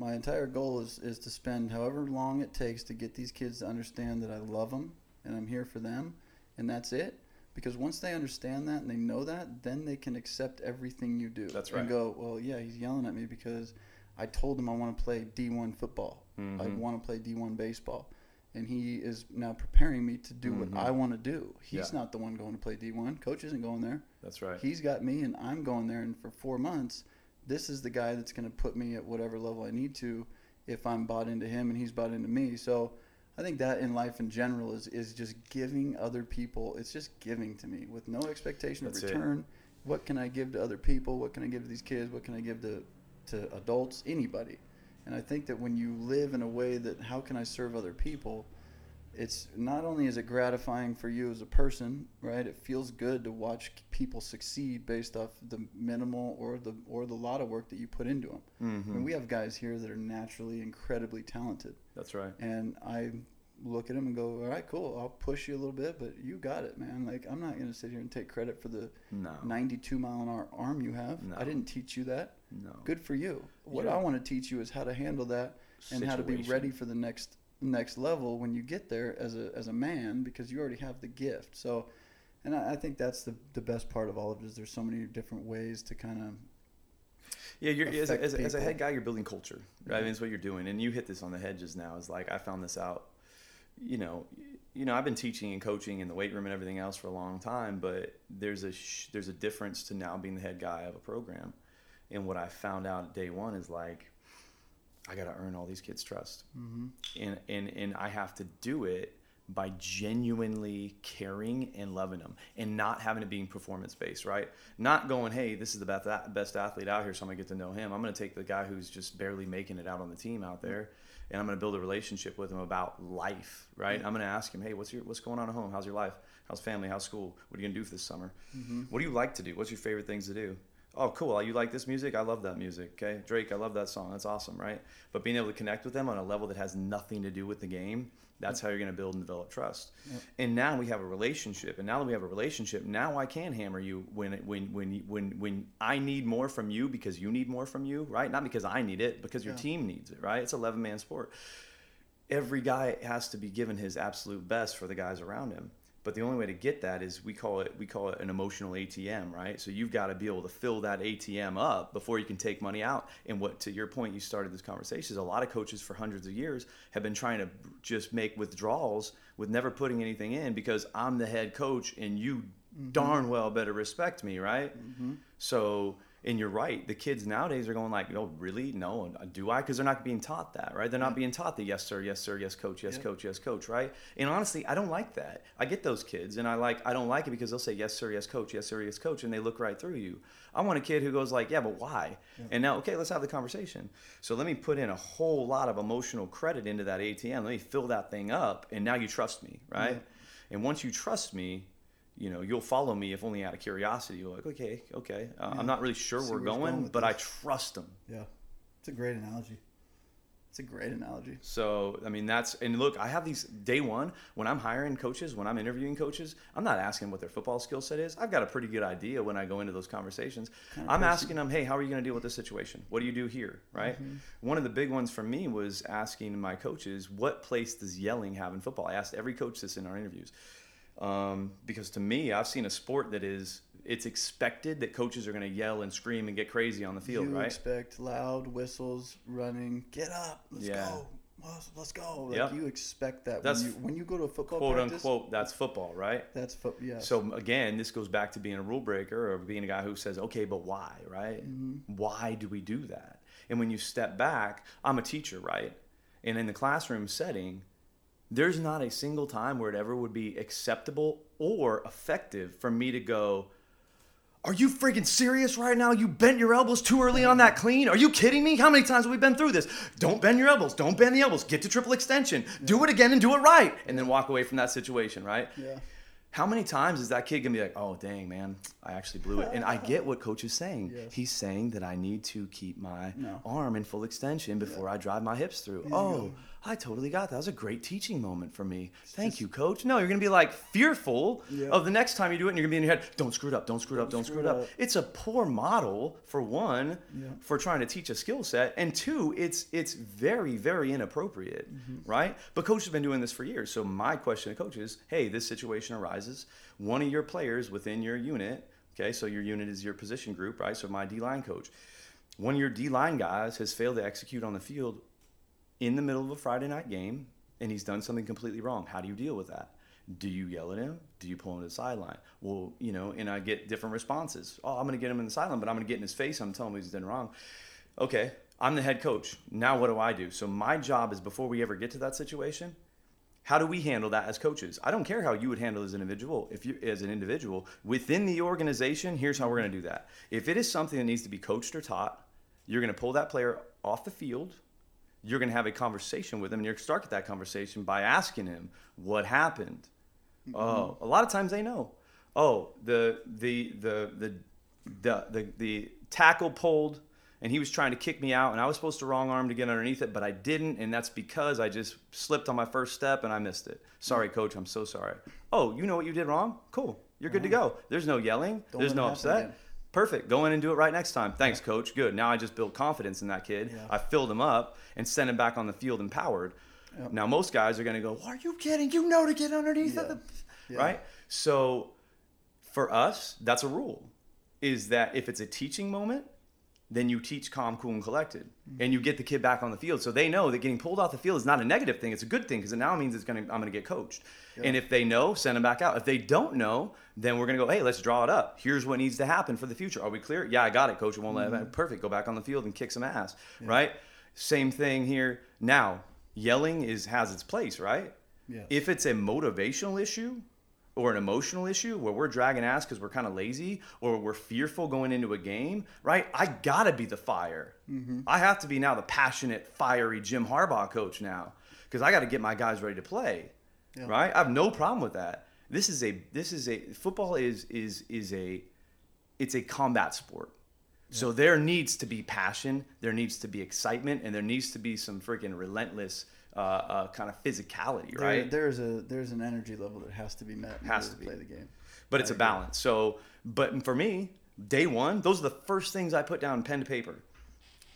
my entire goal is is to spend however long it takes to get these kids to understand that I love them and I'm here for them, and that's it. Because once they understand that and they know that, then they can accept everything you do. That's right. And go, well, yeah, he's yelling at me because I told him I want to play D1 football. I Mhm. want to play D1 baseball. And he is now preparing me to do Mhm. what I want to do. He's Yeah. not the one going to play D1. Coach isn't going there. That's right. He's got me, and I'm going there. And for four months, this is the guy that's going to put me at whatever level I need to if I'm bought into him and he's bought into me. So I think that in life in general is, is just giving other people, it's just giving to me with no expectation That's of it. return. What can I give to other people? What can I give to these kids? What can I give to, to adults? Anybody. And I think that when you live in a way that how can I serve other people, it's not only is it gratifying for you as a person, right? It feels good to watch people succeed based off the minimal or the or the lot of work that you put into them. Mhm. I mean, we have guys here that are naturally incredibly talented, That's right. and I look at them and go, "All right, cool. I'll push you a little bit, but you got it, man. Like I'm not gonna sit here and take credit for the No. 92 mile an hour arm you have. No. I didn't teach you that. No. Good for you. What Yeah. I want to teach you is how to handle that and how to be ready for the next next level when you get there as a as a man because you already have the gift. So, and I, I think that's the the best part of all of it is there's so many different ways to kind of Yeah, you're as a, as, a, as a head guy, you're building culture, right? I mean, it's what you're doing, and you hit this on the head just now. Is like I found this out. You know, you know, I've been teaching and coaching in the weight room and everything else for a long time, but there's a sh- there's a difference to now being the head guy of a program. And what I found out at day one is like, I got to earn all these kids' trust, mm-hmm. and and and I have to do it by genuinely caring and loving them and not having it being performance based, right? Not going, hey, this is the best, best athlete out here, so I'm gonna get to know him. I'm gonna take the guy who's just barely making it out on the team out there and I'm gonna build a relationship with him about life, right? I'm gonna ask him, hey, what's your what's going on at home? How's your life? How's family? How's school? What are you gonna do for this summer? Mm-hmm. What do you like to do? What's your favorite things to do? Oh cool you like this music? I love that music okay? Drake i love that song that's awesome right? But being able to connect with them on a level that has nothing to do with the game that's how you're going to build and develop trust. Yep. and now we have a relationship and now that we have a relationship now i can hammer you when when when when when i need more from you because you need more from you right? Not because i need it because your yeah. team needs it right? It's 11 man sport. Every guy has to be given his absolute best for the guys around him but the only way to get that is we call it we call it an emotional ATM, right? So you've got to be able to fill that ATM up before you can take money out. And what to your point, you started this conversation is a lot of coaches for hundreds of years have been trying to just make withdrawals with never putting anything in because I'm the head coach and you mm-hmm. darn well better respect me, right? Mm-hmm. So and you're right the kids nowadays are going like oh really? No uh, do i? Because they're not being taught that right? They're not being taught the yes sir yes sir yes coach yes coach yes coach right? And honestly i don't like that. I get those kids and i like i don't like it because they'll say yes sir yes coach yes sir yes coach and they look right through you. I want a kid who goes like yeah but why? Yeah. and now okay let's have the conversation. So let me put in a whole lot of emotional credit into that atm let me fill that thing up and now you trust me right? Yeah. and once you trust me you know, you'll follow me if only out of curiosity. You're like, okay, okay. Uh, yeah. I'm not really sure where we're going, going but this. I trust them. Yeah, it's a great analogy. It's a great analogy. So, I mean, that's, and look, I have these day one when I'm hiring coaches, when I'm interviewing coaches, I'm not asking what their football skill set is. I've got a pretty good idea when I go into those conversations. Kind of I'm person. asking them, hey, how are you going to deal with this situation? What do you do here? Right. Mm-hmm. One of the big ones for me was asking my coaches, what place does yelling have in football? I asked every coach this in our interviews. Um, because to me, I've seen a sport that is it's expected that coaches are going to yell and scream and get crazy on the field, you right? expect loud whistles, running, get up, let's yeah. go. Let's, go. Like yep. you expect that that's when you, when you go to a football quote practice, unquote. That's football, right? That's football. Yeah. So again, this goes back to being a rule breaker or being a guy who says, "Okay, but why?" Right? Mm-hmm. Why do we do that? And when you step back, I'm a teacher, right? And in the classroom setting, there's not a single time where it ever would be acceptable or effective for me to go, Are you freaking serious right now? You bent your elbows too early on that clean? Are you kidding me? How many times have we been through this? Don't bend your elbows. Don't bend the elbows. Get to triple extension. Do it again and do it right. And then walk away from that situation, right? Yeah. How many times is that kid gonna be like, oh, dang, man, I actually blew it? And I get what coach is saying. Yes. He's saying that I need to keep my no. arm in full extension before yeah. I drive my hips through. oh, I totally got that. That was a great teaching moment for me. Thank just, you, coach. No, you're going to be like fearful yeah. of the next time you do it, and you're going to be in your head, don't screw it up, don't screw it up, don't, screw it up. up. It's a poor model, for one, yeah. for trying to teach a skill set, and two, it's it's very, very inappropriate, mm-hmm. right? But coach has been doing this for years. So my question to coach is, hey, this situation arises. One of your players within your unit, okay, so your unit is your position group, right? So my D line coach, one of your D line guys has failed to execute on the field in the middle of a Friday night game and he's done something completely wrong. How do you deal with that? Do you yell at him? Do you pull him to the sideline? Well, you know, and I get different responses. Oh, I'm going to get him in the sideline, but I'm going to get in his face. I'm telling him he's done wrong. Okay, I'm the head coach. Now what do I do? So my job is before we ever get to that situation, how do we handle that as coaches? I don't care how you would handle as an individual. If you as an individual within the organization, here's how we're going to do that. If it is something that needs to be coached or taught, you're going to pull that player off the field you're going to have a conversation with him and you're going to start that conversation by asking him what happened mm-hmm. oh a lot of times they know oh the the the the the, the, the tackle pulled and he was trying to kick me out and i was supposed to wrong arm to get underneath it but i didn't and that's because i just slipped on my first step and i missed it sorry coach i'm so sorry oh you know what you did wrong cool you're good to go mm-hmm. there's no yelling Don't there's no upset again. Perfect. Go in and do it right next time. Thanks, coach. Good. Now I just built confidence in that kid. Yeah. I filled him up and sent him back on the field empowered. Yep. Now most guys are going to go, "Are you kidding? You know to get underneath yeah. it, yeah. right?" So for us, that's a rule. Is that if it's a teaching moment, then you teach calm, cool, and collected, mm-hmm. and you get the kid back on the field. So they know that getting pulled off the field is not a negative thing; it's a good thing because it now means it's gonna I'm gonna get coached. Yeah. And if they know, send them back out. If they don't know, then we're gonna go, hey, let's draw it up. Here's what needs to happen for the future. Are we clear? Yeah, I got it, coach. It won't mm-hmm. let it. Perfect. Go back on the field and kick some ass. Yeah. Right. Same thing here. Now, yelling is has its place, right? Yes. If it's a motivational issue or an emotional issue where we're dragging ass because we're kind of lazy or we're fearful going into a game, right? I gotta be the fire. Mm-hmm. I have to be now the passionate, fiery Jim Harbaugh coach now because I got to get my guys ready to play, Yeah. right? I have no problem with that. This is a this is a football is is is a it's a combat sport. So there needs to be passion, there needs to be excitement, and there needs to be some freaking relentless uh, uh, kind of physicality, There- right? there's a there's an energy level that has to be met Has to be. play the game. but it's I a agree. balance. So, but for me, day one, those are the first things I put down pen to paper.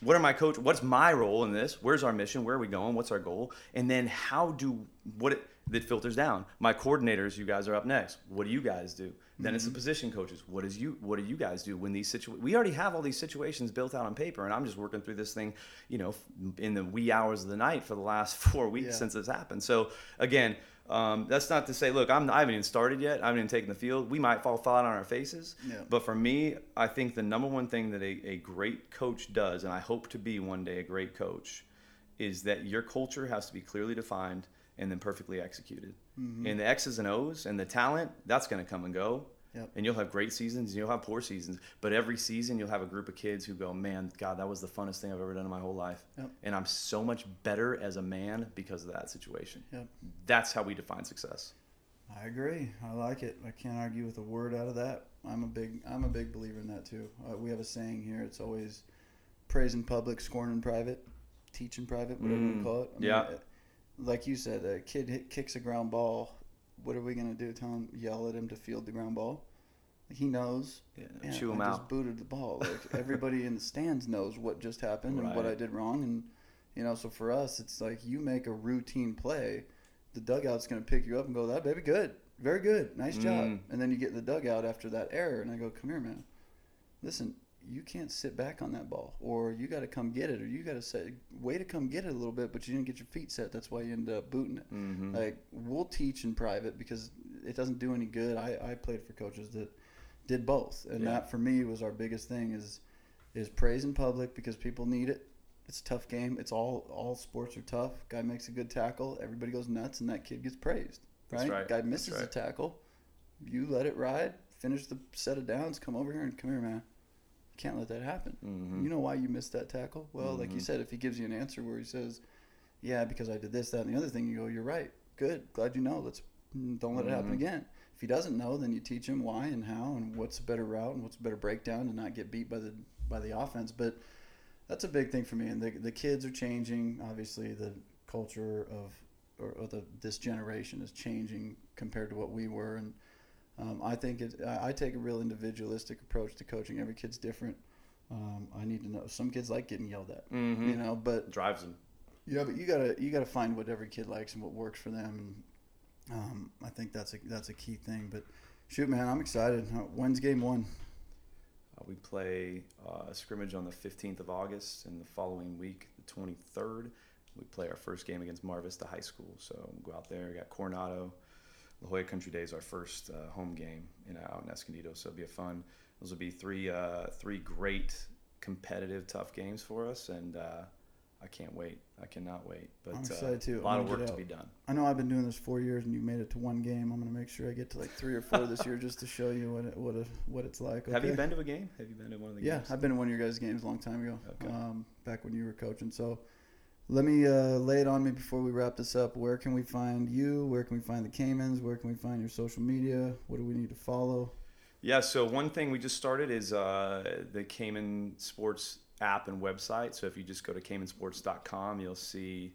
What are my coach? What's my role in this? Where's our mission? Where are we going? What's our goal? And then how do what it that filters down? My coordinators, you guys are up next. What do you guys do? Then it's the position coaches. What is you? What do you guys do when these situations? We already have all these situations built out on paper, and I'm just working through this thing, you know, in the wee hours of the night for the last four weeks Yeah. since this happened. So again, um, that's not to say, look, I'm, I haven't even started yet. I haven't even taken the field. We might fall flat on our faces. Yeah. But for me, I think the number one thing that a, a great coach does, and I hope to be one day a great coach, is that your culture has to be clearly defined and then perfectly executed. Mm-hmm. And the X's and O's and the talent, that's going to come and go. Yep. And you'll have great seasons and you'll have poor seasons. But every season, you'll have a group of kids who go, man, God, that was the funnest thing I've ever done in my whole life. Yep. And I'm so much better as a man because of that situation. Yep. That's how we define success. I agree. I like it. I can't argue with a word out of that. I'm a big I'm a big believer in that too. Uh, we have a saying here. It's always praise in public, scorn in private, teach in private, whatever we Mm, call it. yeah. uh, like you said, a kid hit, kicks a ground ball. What are we gonna do? Tell him, yell at him to field the ground ball? He knows. Yeah, Yeah, chew I them just out. booted the ball. Like everybody in the stands knows what just happened and what I did wrong, and you know. So for us, it's like you make a routine play, the dugout's gonna pick you up and go, "That baby, good, very good, nice job." Mm. And then you get in the dugout after that error, and I go, "Come here, man. Listen, you can't sit back on that ball, or you got to come get it, or you got to say, way to come get it a little bit, but you didn't get your feet set. That's why you ended up booting it." hmm Like we'll teach in private because it doesn't do any good. I, I played for coaches that did both, and Yeah. that for me was our biggest thing is is praise in public because people need it. It's a tough game. It's all all sports are tough. Guy makes a good tackle, everybody goes nuts, and that kid gets praised. That's Right? right. Guy misses a tackle, you let it ride. Finish the set of downs. Come over here and come here, man. Can't let that happen. hmm You know why you missed that tackle? Well, like you Mhm. said, if he gives you an answer where he says, "Yeah, because I did this, that, and the other thing," you go, "You're right. Good. Glad you know. Let's mm, don't let it happen Mhm. again." If he doesn't know, then you teach him why and how and what's a better route and what's a better breakdown to not get beat by the by the offense. But that's a big thing for me. And the the kids are changing. Obviously, the culture of or, or the this generation is changing compared to what we were and. Um, I think it. I take a real individualistic approach to coaching. Every kid's different. Um, I need to know. Some kids like getting yelled at, hmm you know. But Drives them. yeah, but you gotta you gotta find what every kid likes and what works for them. And um, I think that's a that's a key thing. But shoot, man, I'm excited. When's game one? Uh, we play uh, a scrimmage on the 15th of August, and the following week, the 23rd, we play our first game against Mar Vista High School. So we'll go out there. We got Coronado. La Jolla Country Day is our first uh, home game in out in Escondido, so it'll be a fun. Those will be three uh, three great competitive, tough games for us, and uh, I can't wait. I cannot wait. But I'm uh, excited too. a lot of work to be done. I know I've been doing this four years, and you made it to one game. I'm gonna make sure I get to like three or four this year just to show you what it, what a, what it's like. Have you been to a game? Have you been to one of the Yeah, games? I've been to one of your guys' games a long time ago. Okay. Um, back when you were coaching. So let me uh, lay it on me before we wrap this up. Where can we find you? Where can we find the Caymans? Where can we find your social media? What do we need to follow? Yeah, so one thing we just started is uh, the Cayman Sports app and website. So if you just go to caymansports.com, you'll see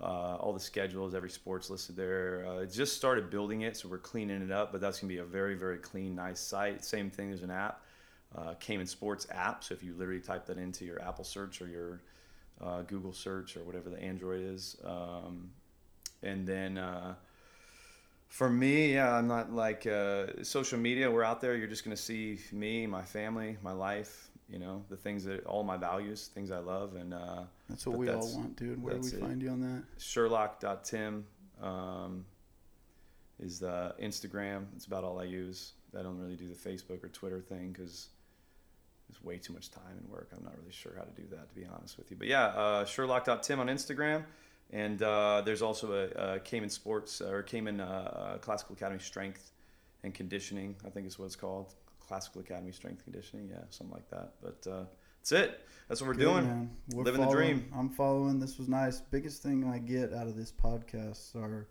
uh, all the schedules, every sport's listed there. Uh, just started building it, so we're cleaning it up, but that's going to be a very, very clean, nice site. Same thing, there's an app, uh, Cayman Sports app. So if you literally type that into your Apple search or your uh, Google search or whatever the Android is, um, and then. Uh, for me, yeah, I'm not like uh, social media. We're out there. You're just gonna see me, my family, my life. You know, the things that all my values, things I love, and uh, That's what we all want, dude. Where do we it. find you on that? Sherlock.tim um, is the Instagram. It's about all I use. I don't really do the Facebook or Twitter thing because it's way too much time and work. I'm not really sure how to do that, to be honest with you. But yeah, uh, Sherlock.tim on Instagram. And uh, there's also a, a Cayman Sports or Cayman uh, Classical Academy Strength and Conditioning. I think is what it's called. Classical Academy Strength Conditioning. Yeah, something like that. But uh, that's it. That's what we're Good, doing. We're Living the dream. I'm following. This was nice. Biggest thing I get out of this podcast are,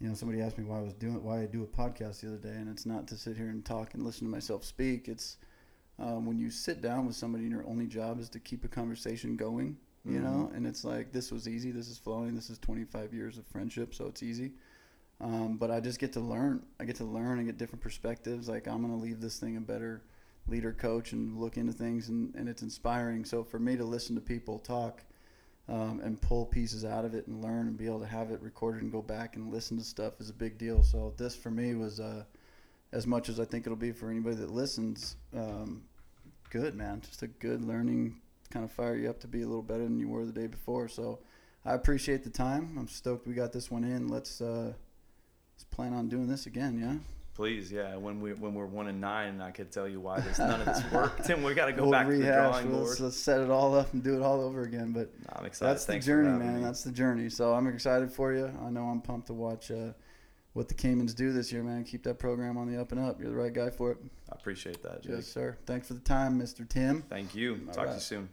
you know, somebody asked me why I was doing why I do a podcast the other day, and it's not to sit here and talk and listen to myself speak. It's um, when you sit down with somebody and your only job is to keep a conversation going, you Mhm. know, and it's like this was easy, this is flowing, this is 25 years of friendship, so it's easy. Um, but I just get to learn. I get to learn and get different perspectives. Like I'm gonna leave this thing a better leader, coach, and look into things, and, and it's inspiring. So for me to listen to people talk um, and pull pieces out of it and learn and be able to have it recorded and go back and listen to stuff is a big deal. So this for me was uh, as much as I think it'll be for anybody that listens. Um, good man, just a good learning, kind of fire you up to be a little better than you were the day before. So I appreciate the time. I'm stoked we got this one in. Let's uh, let's plan on doing this again. Yeah. Please, yeah. When we when we're one and nine, I could tell you why this none of this worked, and we got to go We'll back to the rehash. drawing Let's, board. let's set it all up and do it all over again. But I'm excited. that's the Thanks for journey, man. me. That's the journey. So I'm excited for you. I know I'm pumped to watch uh, what the Caymans do this year, man. Keep that program on the up and up. You're the right guy for it. I appreciate that, Jake. Yes, sir. Thanks for the time, Mr. Tim. Thank you. All Talk to you soon.